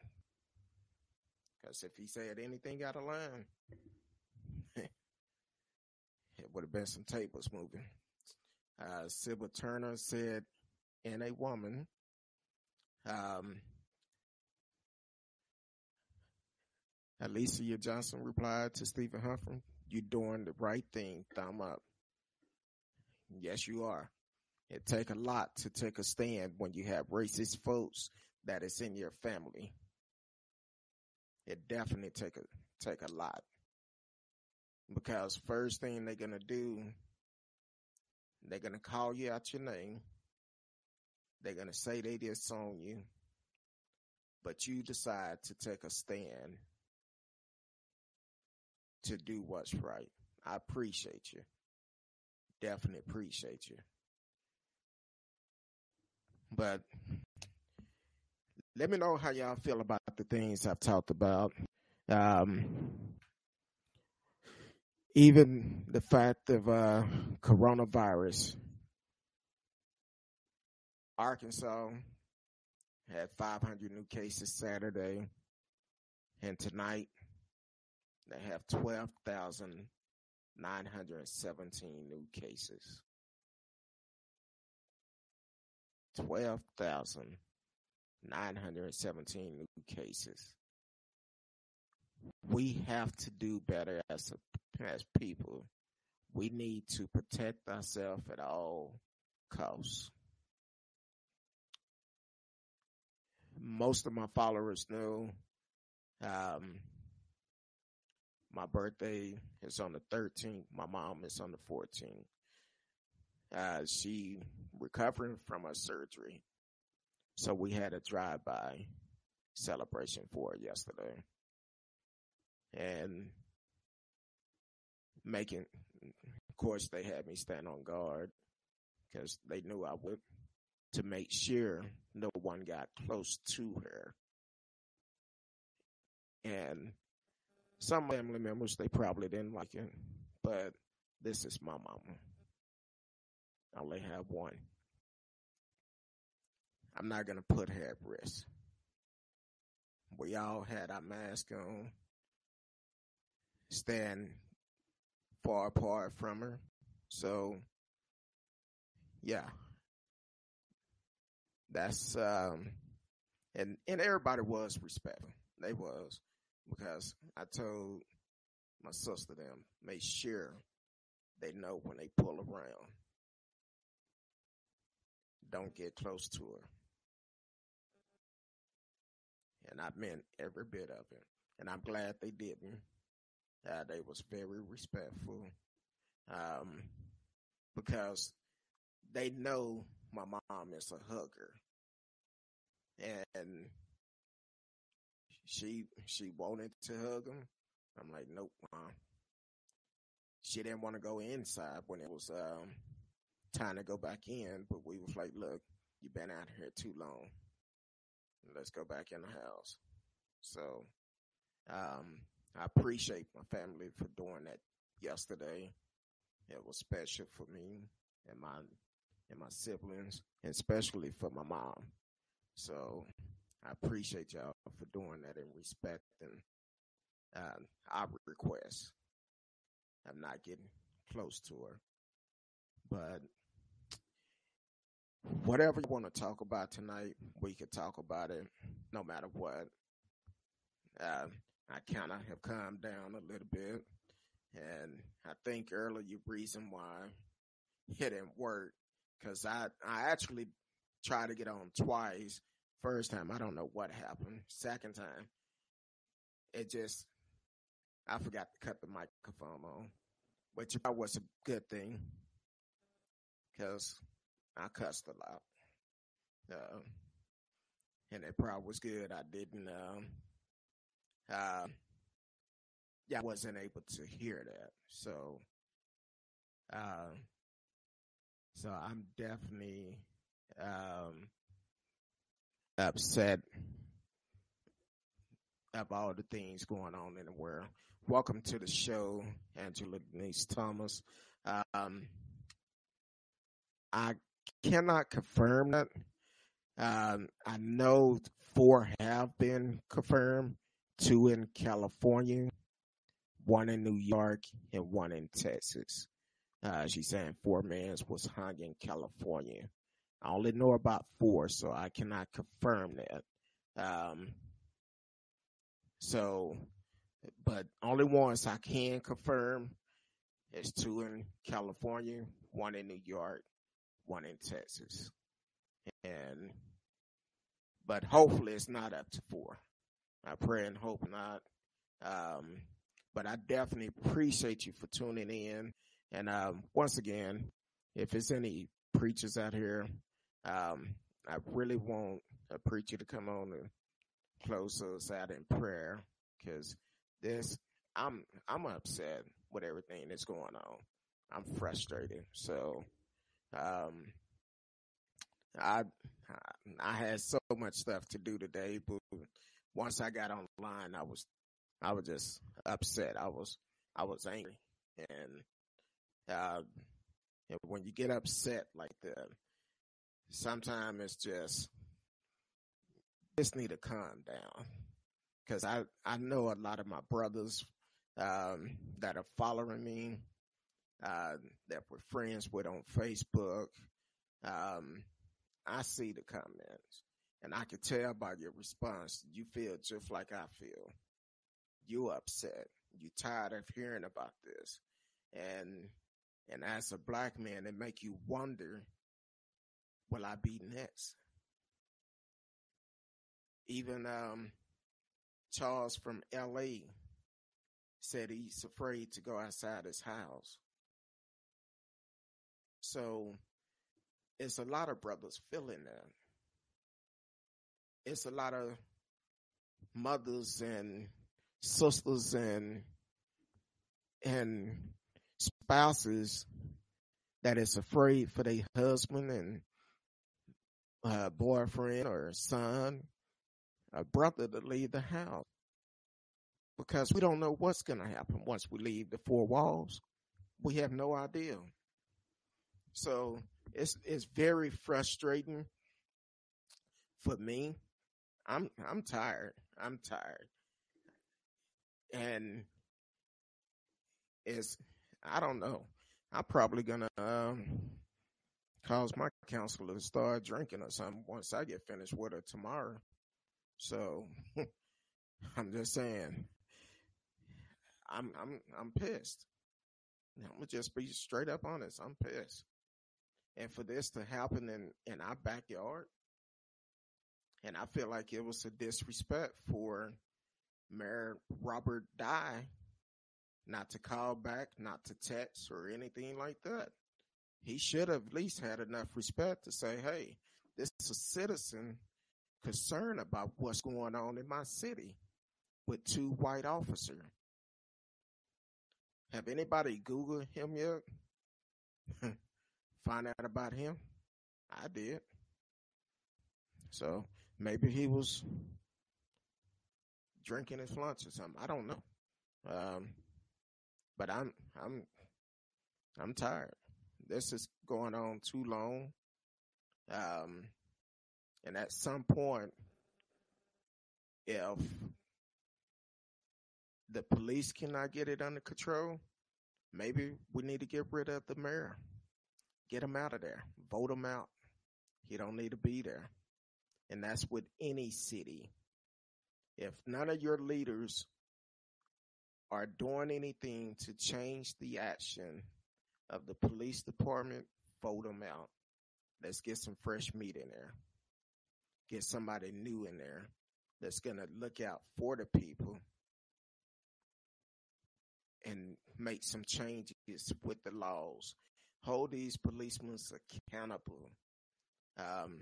Because if he said anything out of line, it would have been some tables moving. Uh, Sybil Turner said, in a woman, um, Alicia Johnson replied to Stephen Humphrey, you doing the right thing, thumb up. Yes, you are. It take a lot to take a stand when you have racist folks that is in your family. It definitely take a take a lot. Because first thing they're gonna do, they're gonna call you out your name. They're gonna say they disown you. But you decide to take a stand to do what's right. I appreciate you. Definitely appreciate you. But let me know how y'all feel about the things I've talked about. Um, even the fact of uh, coronavirus. Arkansas had 500 new cases Saturday, and tonight they have 12,917 new cases. 12,917 new cases. We have to do better as a, as people. We need to protect ourselves at all costs. Most of my followers know um, my birthday is on the 13th. My mom is on the 14th. Uh, she recovering from a surgery. So we had a drive-by celebration for her yesterday. And making, of course, they had me stand on guard because they knew I would to make sure no one got close to her. And some family members, they probably didn't like it, but this is my mama. I only have one. I'm not to put her at risk. We all had our mask on, stand far apart from her. So, yeah, that's um, and and everybody was respectful. They was because I told my sister them make sure they know when they pull around. Don't get close to her. And I meant every bit of it. And I'm glad they didn't. Uh, they was very respectful. Um, because they know my mom is a hugger. And she she wanted to hug him. I'm like, nope, mom. She didn't want to go inside when it was um, time to go back in, but we was like, look, you've been out here too long. Let's go back in the house. So um, I appreciate my family for doing that yesterday. It was special for me and my and my siblings, and especially for my mom. So I appreciate y'all for doing that and respecting uh, our request. I'm not getting close to her, but whatever you want to talk about tonight, we could talk about it no matter what. Uh, I kind of have calmed down a little bit, and I think earlier you reason why it didn't work because I I actually tried to get on twice. First time, I don't know what happened. Second time, it just I forgot to cut the microphone on, which was a good thing because I cussed a lot. Uh, and it probably was good. I didn't, um, uh, yeah, I wasn't able to hear that. So, uh, so I'm definitely, um, upset all the things going on in the world. Welcome to the show, Angela Denise Thomas. Um, I cannot confirm that. Um, I know four have been confirmed, two in California, one in New York, and one in Texas. Uh, she's saying four men was hung in California. I only know about four, so I cannot confirm that. Um, so, but only ones I can confirm is two in California, one in New York, one in Texas. And, but hopefully it's not up to four. I pray and hope not. Um, but I definitely appreciate you for tuning in. And, um, once again, if it's any preachers out here, um, I really want a preacher to come on and close us out in prayer because this, I'm, I'm upset with everything that's going on. I'm frustrated. So, um, I, I had so much stuff to do today, but once I got online, I was, I was just upset. I was, I was angry. And, uh, and when you get upset like that, sometimes it's just, just need to calm down. Cause I, I know a lot of my brothers, um, that are following me, uh, that we're friends with on Facebook. Um, I see the comments and I can tell by your response, you feel just like I feel. You upset. You tired of hearing about this. And, and as a black man, it make you wonder, will I be next? Even, um, Charles from LA said he's afraid to go outside his house. So it's a lot of brothers feeling that. It's a lot of mothers and sisters and and spouses that is afraid for their husband and uh, boyfriend or a son, a brother to leave the house because we don't know what's going to happen once we leave the four walls. We have no idea. So it's it's very frustrating for me. I'm I'm tired. I'm tired. And it's I don't know. I'm probably gonna um, cause my counselor to start drinking or something once I get finished with her tomorrow. So I'm just saying, I'm I'm I'm pissed. I'm gonna just be straight up honest. I'm pissed, and for this to happen in in our backyard, and I feel like it was a disrespect for Mayor Robert Dye not to call back, not to text or anything like that. He should have at least had enough respect to say, hey, this is a citizen concerned about what's going on in my city with two white officers. Have anybody Googled him yet? Find out about him? I did. So maybe he was drinking his lunch or something. I don't know. Um, but I'm I'm I'm tired. This is going on too long. Um, and at some point, if the police cannot get it under control, maybe we need to get rid of the mayor. Get him out of there. Vote him out. He don't need to be there. And that's with any city. If none of your leaders are doing anything to change the action of the police department, vote them out. Let's get some fresh meat in there. Get somebody new in there that's going to look out for the people and make some changes with the laws. Hold these policemen accountable. Um,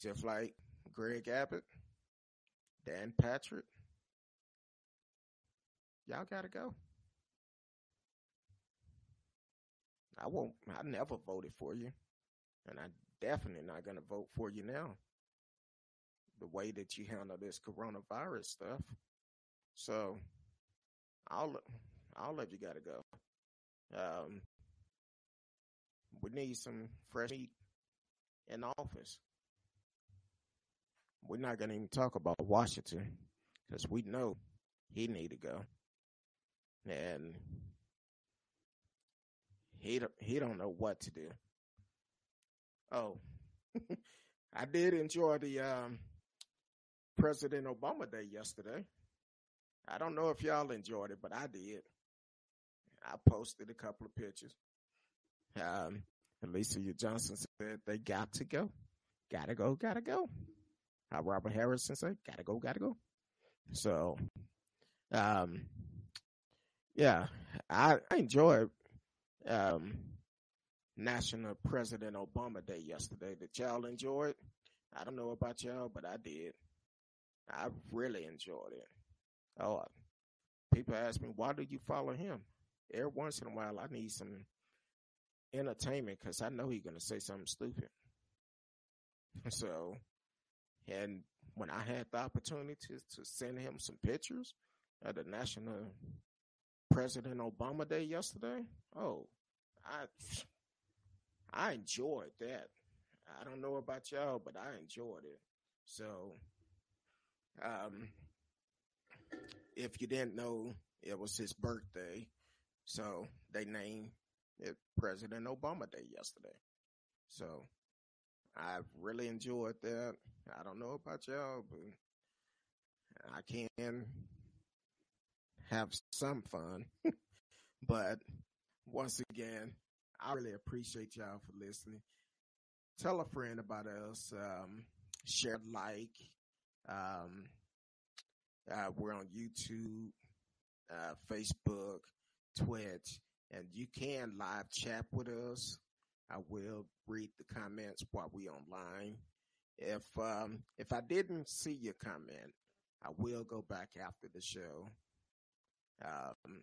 just like Greg Abbott, Dan Patrick, y'all got to go. I won't, I never voted for you. And I definitely not to vote for you now. The way that you handle this coronavirus stuff. So all of you got to go. Um, we need some fresh meat in office. We're not to even talk about Washington because we know he need to go, and he he don't know what to do. Oh, I did enjoy the um, President Obama Day yesterday. I don't know if y'all enjoyed it, but I did. I posted a couple of pictures. Um, Alicia Johnson said they got to go. Gotta go, gotta go. How Robert Harrison said, gotta go, gotta go. So, um, yeah, I, I enjoyed, um, National President Obama Day yesterday. Did y'all enjoy it? I don't know about y'all, but I did. I really enjoyed it. Oh, people ask me, why do you follow him? Every once in a while, I need some entertainment because I know he's going to say something stupid. So, and when I had the opportunity to, send him some pictures of the National President Obama Day yesterday, oh, I I enjoyed that. I don't know about y'all, but I enjoyed it. So, um, if you didn't know, it was his birthday, so they named it President Obama Day yesterday. So I really enjoyed that. I don't know about y'all, but I can have some fun. but once again, I really appreciate y'all for listening. Tell a friend about us. Um, share, like. Um, uh, we're on YouTube, uh, Facebook, Twitch, and you can live chat with us. I will read the comments while we online. If um, if I didn't see your comment, I will go back after the show, um,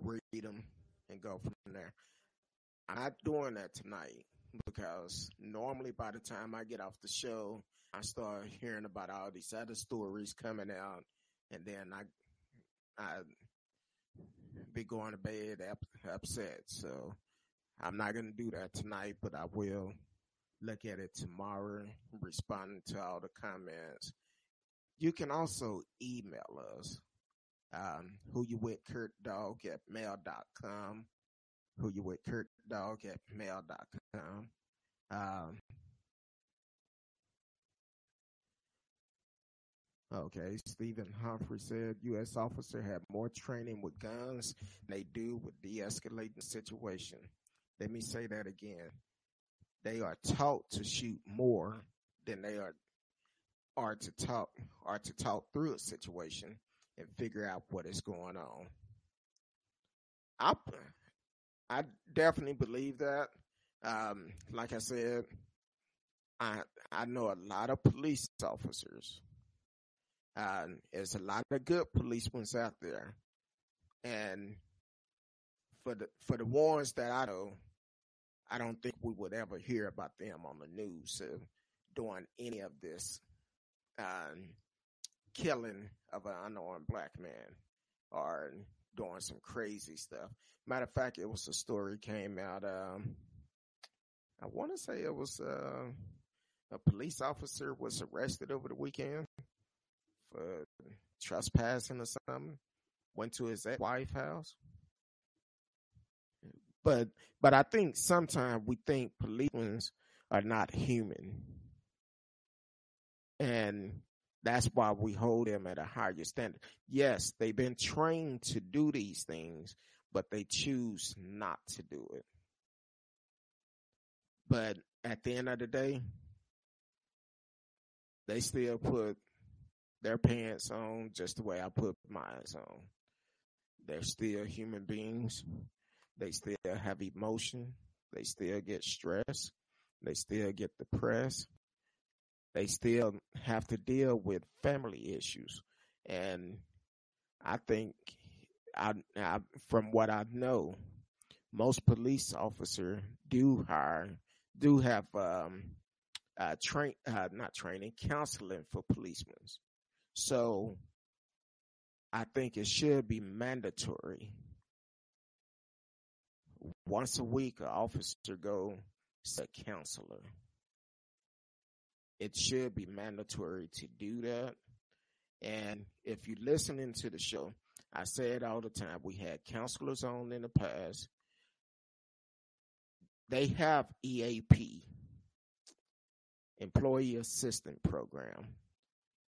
read them, and go from there. I'm not doing that tonight because normally by the time I get off the show, I start hearing about all these other stories coming out, and then I I be going to bed upset. So I'm not going to do that tonight, but I will look at it tomorrow, responding to all the comments. You can also email us, um, who you with Kurt Dog at mail.com, who you with Kurt Dog at mail.com. Um, Okay, Stephen Humphrey said U.S. officer have more training with guns than they do with de-escalating situation. Let me say that again. They are taught to shoot more than they are are to talk are to talk through a situation and figure out what is going on. I I definitely believe that. Um, like I said, I I know a lot of police officers uh, there's a lot of good policemen out there, and for the for the ones that I know, I don't think we would ever hear about them on the news uh, doing any of this um, killing of an unarmed black man or doing some crazy stuff. Matter of fact, it was a story came out. Um, I want to say it was uh, a police officer was arrested over the weekend for trespassing or something. Went to his ex wife house. But but I think sometimes we think policemen are not human. And that's why we hold them at a higher standard. Yes, they've been trained to do these things, but they choose not to do it. But at the end of the day, they still put their pants on just the way I put mine on. They're still human beings. They still have emotion. They still get stressed. They still get depressed. They still have to deal with family issues. And I think I, I from what I know, most police officers do hire, do have, um, uh, train, uh, not training, counseling for policemen. So I think it should be mandatory. Once a week, an officer go to a counselor. It should be mandatory to do that. And if you're listening to the show, I say it all the time. We had counselors on in the past. They have EAP, Employee Assistance Program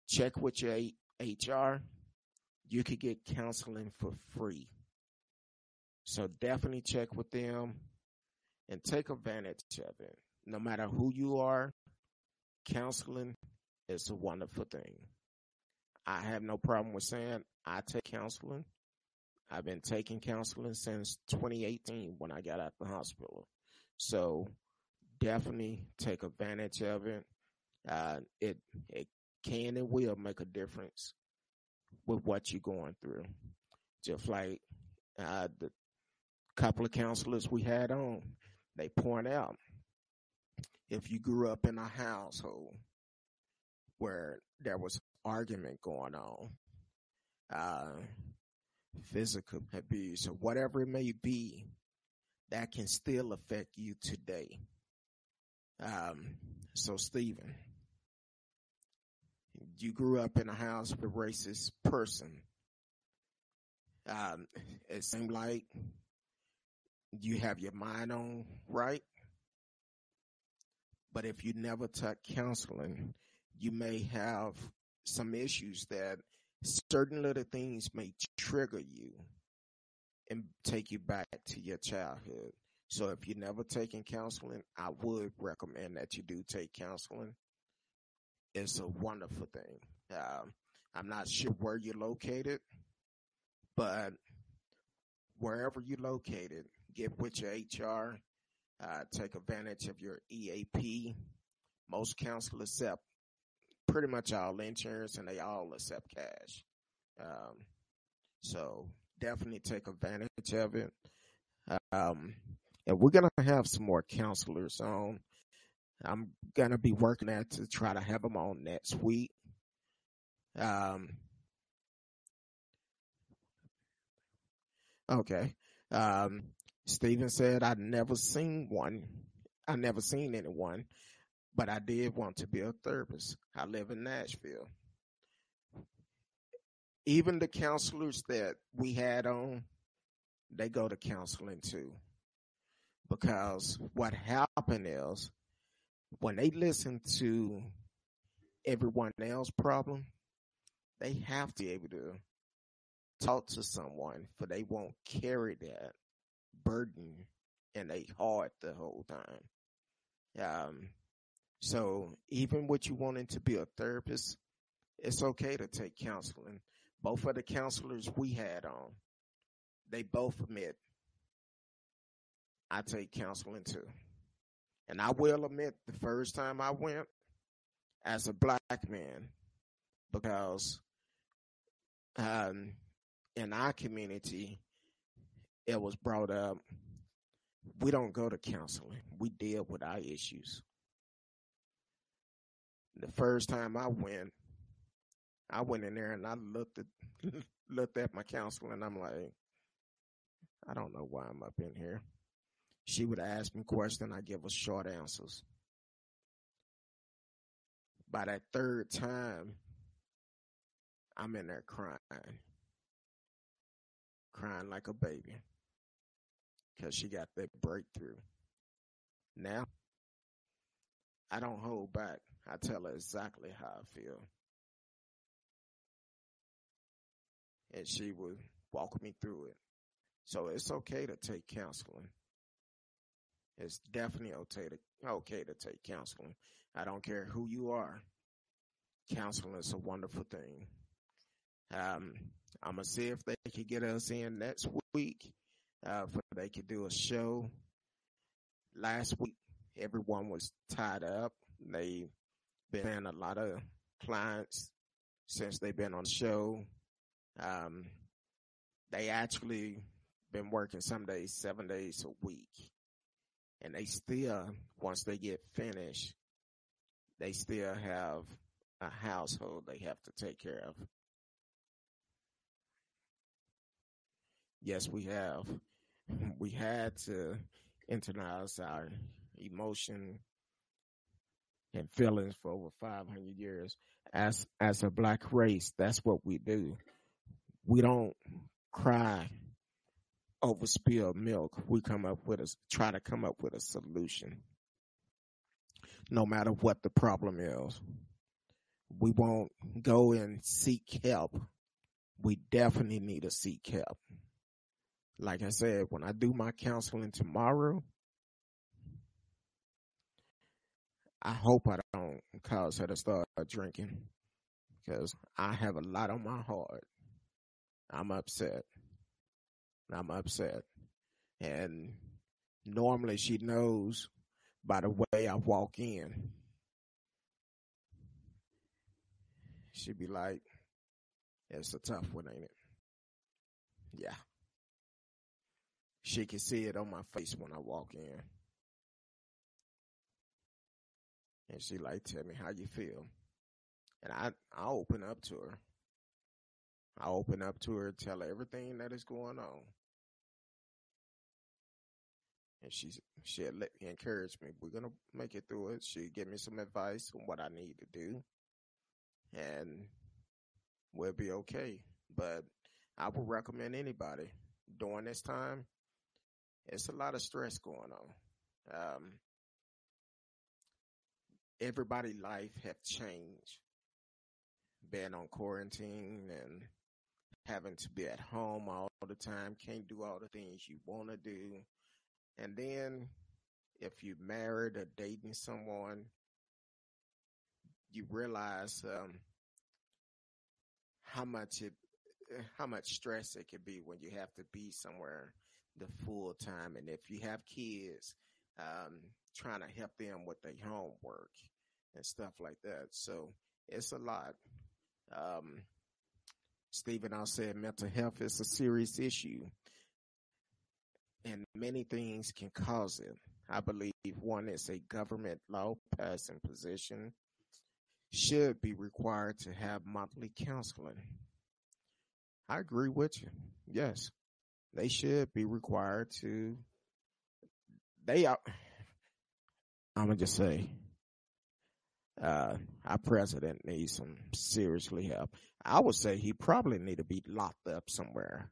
check with your HR. You could get counseling for free. So definitely check with them and take advantage of it. No matter who you are, counseling is a wonderful thing. I have no problem with saying I take counseling. I've been taking counseling since 2018 when I got out of the hospital. So definitely take advantage of it. Uh, it, it can and will make a difference with what you're going through. Just like uh, the couple of counselors we had on, they point out if you grew up in a household where there was argument going on, uh, physical abuse or whatever it may be, that can still affect you today. Um, so Stephen, you grew up in a house with a racist person. Um, it seemed like you have your mind on right. But if you never took counseling, you may have some issues that certain little things may trigger you and take you back to your childhood. So if you never taken counseling, I would recommend that you do take counseling It's a wonderful thing. Um, I'm not sure where you're located, but wherever you're located, get with your HR, uh, take advantage of your EAP. Most counselors accept pretty much all insurance and they all accept cash. Um, so definitely take advantage of it. Um, and we're gonna have some more counselors on. I'm gonna be working at to try to have them on next week. Um, okay. Um, Stephen said I'd never seen one. I never seen anyone, but I did want to be a therapist. I live in Nashville. Even the counselors that we had on, they go to counseling too. Because what happened is when they listen to everyone else's problem, they have to be able to talk to someone for they won't carry that burden in a heart the whole time. Um, so even with you wanting to be a therapist, it's okay to take counseling. Both of the counselors we had on, they both admit I take counseling too. And I will admit the first time I went as a black man, because um, in our community, it was brought up we don't go to counseling. We deal with our issues. The first time I went, I went in there and I looked at looked at my counselor and I'm like, I don't know why I'm up in here. She would ask me questions, I give her short answers. By that third time, I'm in there crying. Crying like a baby because she got that breakthrough. Now, I don't hold back. I tell her exactly how I feel. And she would walk me through it. So it's okay to take counseling. It's definitely okay to, okay to take counseling. I don't care who you are. Counseling is a wonderful thing. Um, I'm gonna see if they can get us in next week uh, for they could do a show. Last week, everyone was tied up. They've been a lot of clients since they've been on the show. Um, they actually been working some days, seven days a week. And they still, once they get finished, they still have a household they have to take care of. Yes, we have. We had to internalize our emotion and feelings for over 500 years. As, as a black race, that's what we do. We don't cry over spilled milk. We come up with a, try to come up with a solution. No matter what the problem is. We won't go and seek help. We definitely need to seek help like I said, when I do my counseling tomorrow, I hope I don't cause her to start drinking because I have a lot on my heart. I'm upset. I'm upset. And normally she knows by the way I walk in. She'd be like, it's a tough one, ain't it? Yeah. She can see it on my face when I walk in. And she like tell me how you feel. And I I open up to her. I open up to her, tell her everything that is going on. And she, she'll let me encourage me. We're gonna make it through it. She'll give me some advice on what I need to do. And we'll be okay. But I would recommend anybody during this time it's a lot of stress going on. Um, everybody' life have changed. Being on quarantine and having to be at home all the time, can't do all the things you want to do. And then if you married or dating someone, you realize um, how much it, how much stress it can be when you have to be somewhere the full time. And if you have kids, um, trying to help them with their homework and stuff like that. So it's a lot. Um, Stephen, I said mental health is a serious issue. and many things can cause it. I believe one is a government law passing position should be required to have monthly counseling. I agree with you. Yes, they should be required to. They are. I'm gonna just say, uh, our president needs some seriously help. I would say he probably need to be locked up somewhere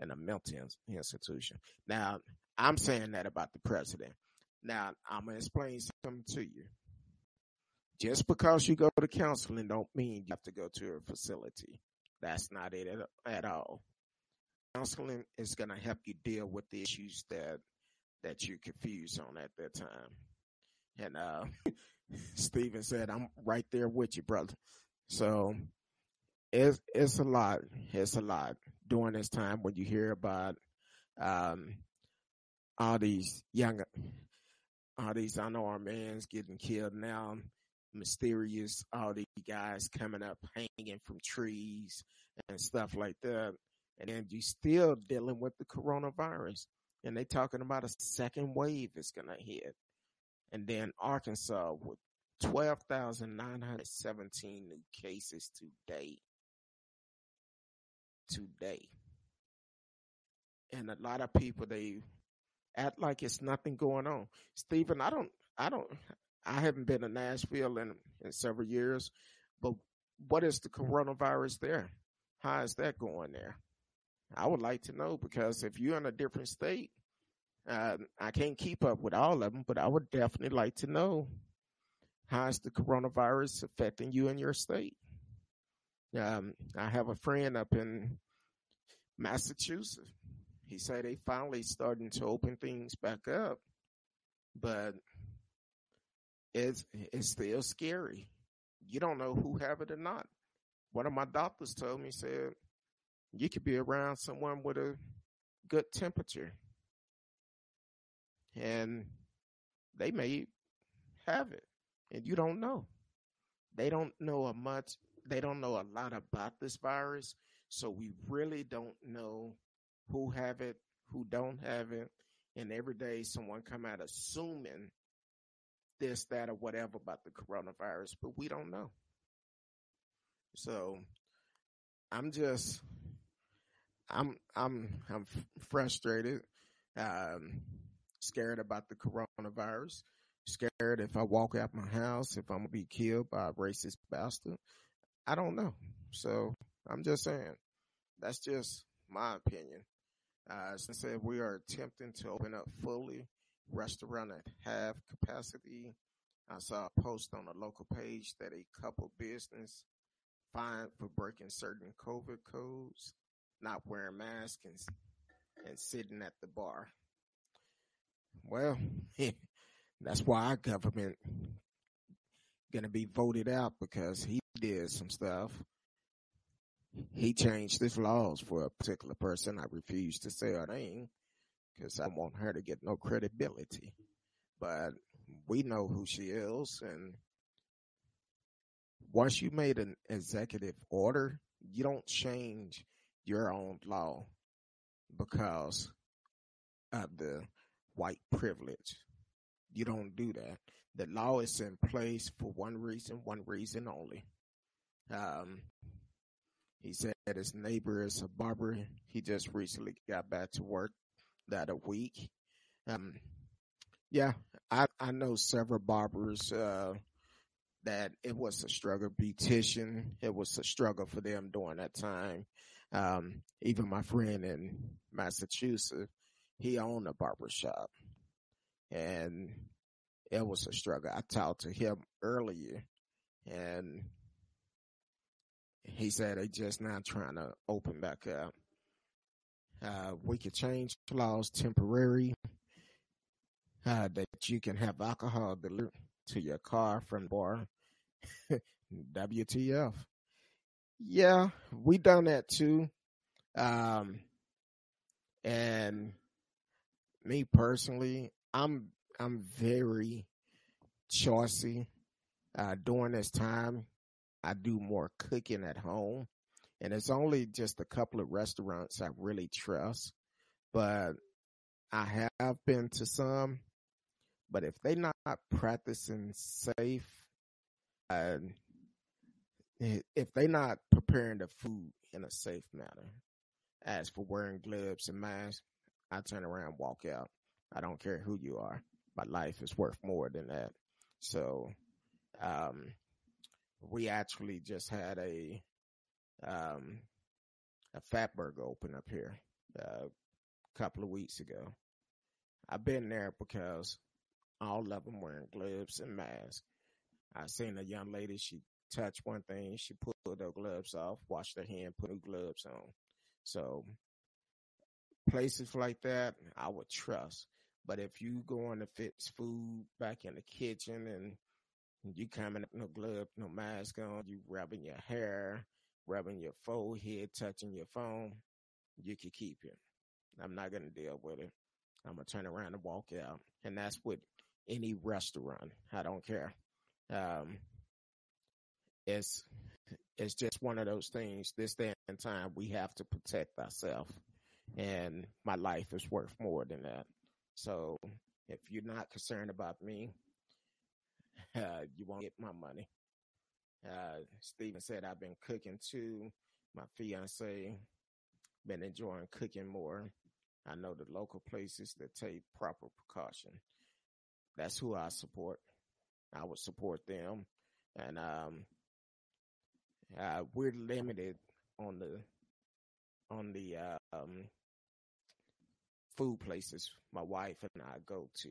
in a mental institution. Now, I'm saying that about the president. Now, I'm gonna explain something to you. Just because you go to counseling don't mean you have to go to a facility. That's not it at, at all. Counseling is going to help you deal with the issues that that you're confused on at that time. And uh Stephen said, I'm right there with you, brother. So it's it's a lot. It's a lot during this time when you hear about um all these young all these unarmed men getting killed now mysterious, all these guys coming up hanging from trees and stuff like that. And then you still dealing with the coronavirus. And they're talking about a second wave is gonna hit. And then Arkansas with 12,917 new cases today. Today. And a lot of people, they act like it's nothing going on. Stephen, I don't, I don't, I haven't been to Nashville in, in several years, but what is the coronavirus there? How is that going there? I would like to know because if you're in a different state, uh, I can't keep up with all of them, but I would definitely like to know how is the coronavirus affecting you in your state. Um, I have a friend up in Massachusetts. He said they finally starting to open things back up, but it's it's still scary. You don't know who have it or not. One of my doctors told me said you could be around someone with a good temperature, and they may have it, and you don't know. They don't know a much. They don't know a lot about this virus, so we really don't know who have it, who don't have it, and every day someone come out assuming this, that, or whatever about the coronavirus, but we don't know. So I'm just, I'm, I'm, I'm frustrated, um, scared about the coronavirus, scared if I walk out my house, if I'm gonna be killed by a racist bastard. I don't know. So I'm just saying, that's just my opinion. Uh, as I said, we are attempting to open up fully restaurant at half capacity. I saw a post on a local page that a couple business fined for breaking certain COVID codes, not wearing masks and, and sitting at the bar. Well, that's why our government gonna be voted out because he did some stuff. He changed his laws for a particular person. I refuse to say her name because I want her to get no credibility. But we know who she is, and once you made an executive order, you don't change your own law because of the white privilege. You don't do that. The law is in place for one reason, one reason only. Um, he said his neighbor is a barber. He just recently got back to work that a week. Um, yeah, I, I know several barbers, uh, that it was a struggle. Beautician, it was a struggle for them during that time. Um, even my friend in Massachusetts, he owned a barber shop and it was a struggle. I talked to him earlier and he said they just now trying to open back up. Uh, we could change laws temporary, uh, that you can have alcohol delivered to your car from bar. WTF. Yeah, we done that too. Um, and me personally, I'm, I'm very choosy. Uh, during this time, I do more cooking at home and it's only just a couple of restaurants I really trust, but I have been to some, but if they're not practicing safe, uh, if they're not preparing the food in a safe manner, as for wearing gloves and masks, I turn around, walk out. I don't care who you are. My life is worth more than that. So, um, we actually just had a, um, a Fatburger open up here uh, a couple of weeks ago. I've been there because all of them wearing gloves and masks. I seen a young lady, she touched one thing, she pulled her gloves off, washed her hand, put new gloves on. So places like that, I would trust. But if you going to fix food back in the kitchen and you coming up no glove, no mask on, you rubbing your hair, rubbing your forehead, touching your phone, you can keep it. I'm not gonna deal with it. I'm gonna turn around and walk out. And that's with any restaurant. I don't care. Um, it's it's just one of those things. This day and time, we have to protect ourselves, and my life is worth more than that. So, if you're not concerned about me, uh, you won't get my money. Uh, Steven said I've been cooking too. My fiance been enjoying cooking more. I know the local places that take proper precaution. That's who I support. I would support them, and um, uh, we're limited on the on the um, food places my wife and I go to,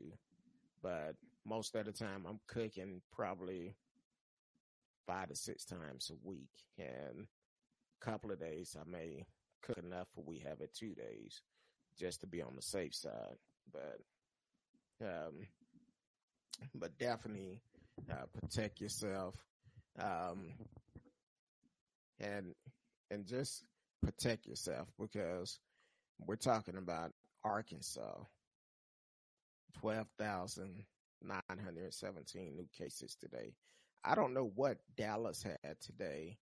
but most of the time I'm cooking probably five to six times a week, and a couple of days I may cook enough for we have it two days just to be on the safe side. But um, but definitely uh, protect yourself, um, and and just protect yourself because we're talking about Arkansas, twelve thousand nine hundred seventeen new cases today. I don't know what Dallas had today,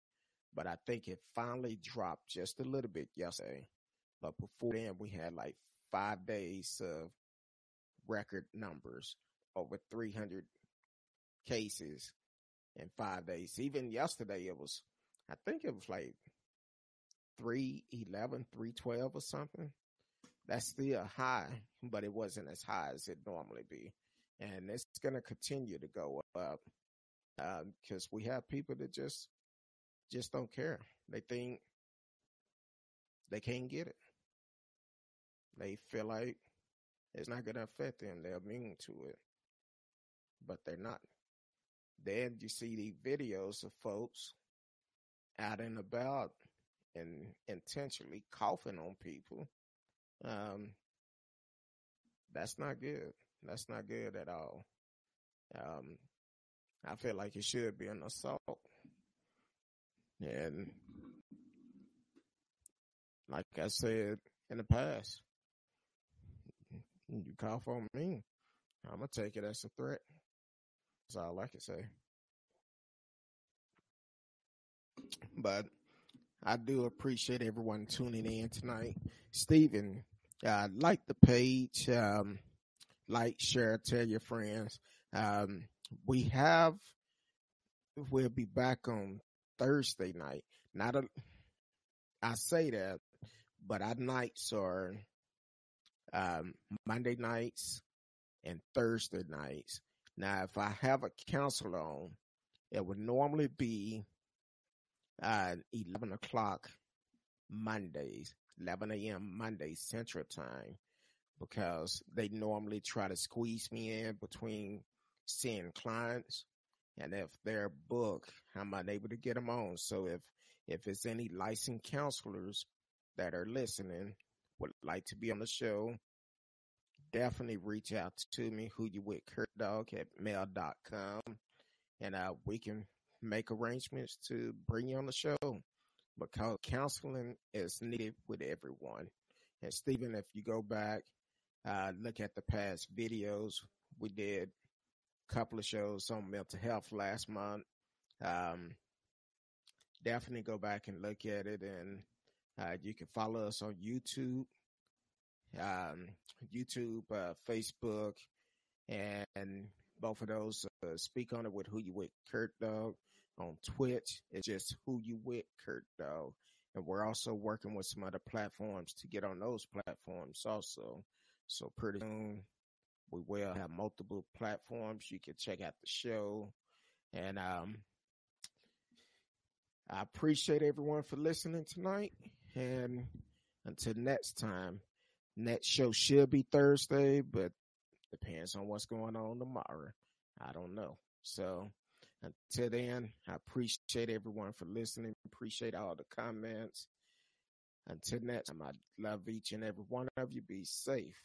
but I think it finally dropped just a little bit yesterday. But before then, we had like five days of record numbers over 300 cases in five days. Even yesterday, it was, I think it was like 311, 312 or something. That's still high, but it wasn't as high as it normally be. And it's going to continue to go up because um, we have people that just just don't care. They think they can't get it. They feel like it's not going to affect them. They're immune to it, but they're not. Then you see the videos of folks out and about and intentionally coughing on people. Um, that's not good. That's not good at all. Um, I feel like it should be an assault. And like I said in the past, you cough on me, I'm gonna take it as a threat. That's all I can say. But I do appreciate everyone tuning in tonight. Stephen, uh, like the page, um, like, share, tell your friends. Um, we have, we'll be back on Thursday night. Not a, I say that, but our nights are um, Monday nights and Thursday nights. Now, if I have a counselor on, it would normally be uh, 11 o'clock Mondays, 11 a.m. Mondays Central Time, because they normally try to squeeze me in between seeing clients. And if they're booked, I'm unable to get them on. So if, if it's any licensed counselors that are listening, would like to be on the show, definitely reach out to me, who you with Kurt Dog at mail.com. And uh, we can make arrangements to bring you on the show because counseling is needed with everyone. And Stephen, if you go back, uh, look at the past videos, we did a couple of shows on mental health last month. Um, definitely go back and look at it and uh, you can follow us on YouTube um, YouTube, uh, Facebook, and both of those uh, speak on it with who you with Kurt Dog on Twitch. It's just who you with Kurt Dog. And we're also working with some other platforms to get on those platforms also. So pretty soon we will have multiple platforms. You can check out the show. And um I appreciate everyone for listening tonight. And until next time, next show should be Thursday, but depends on what's going on tomorrow. I don't know. So until then, I appreciate everyone for listening. Appreciate all the comments. Until next time, I love each and every one of you. Be safe.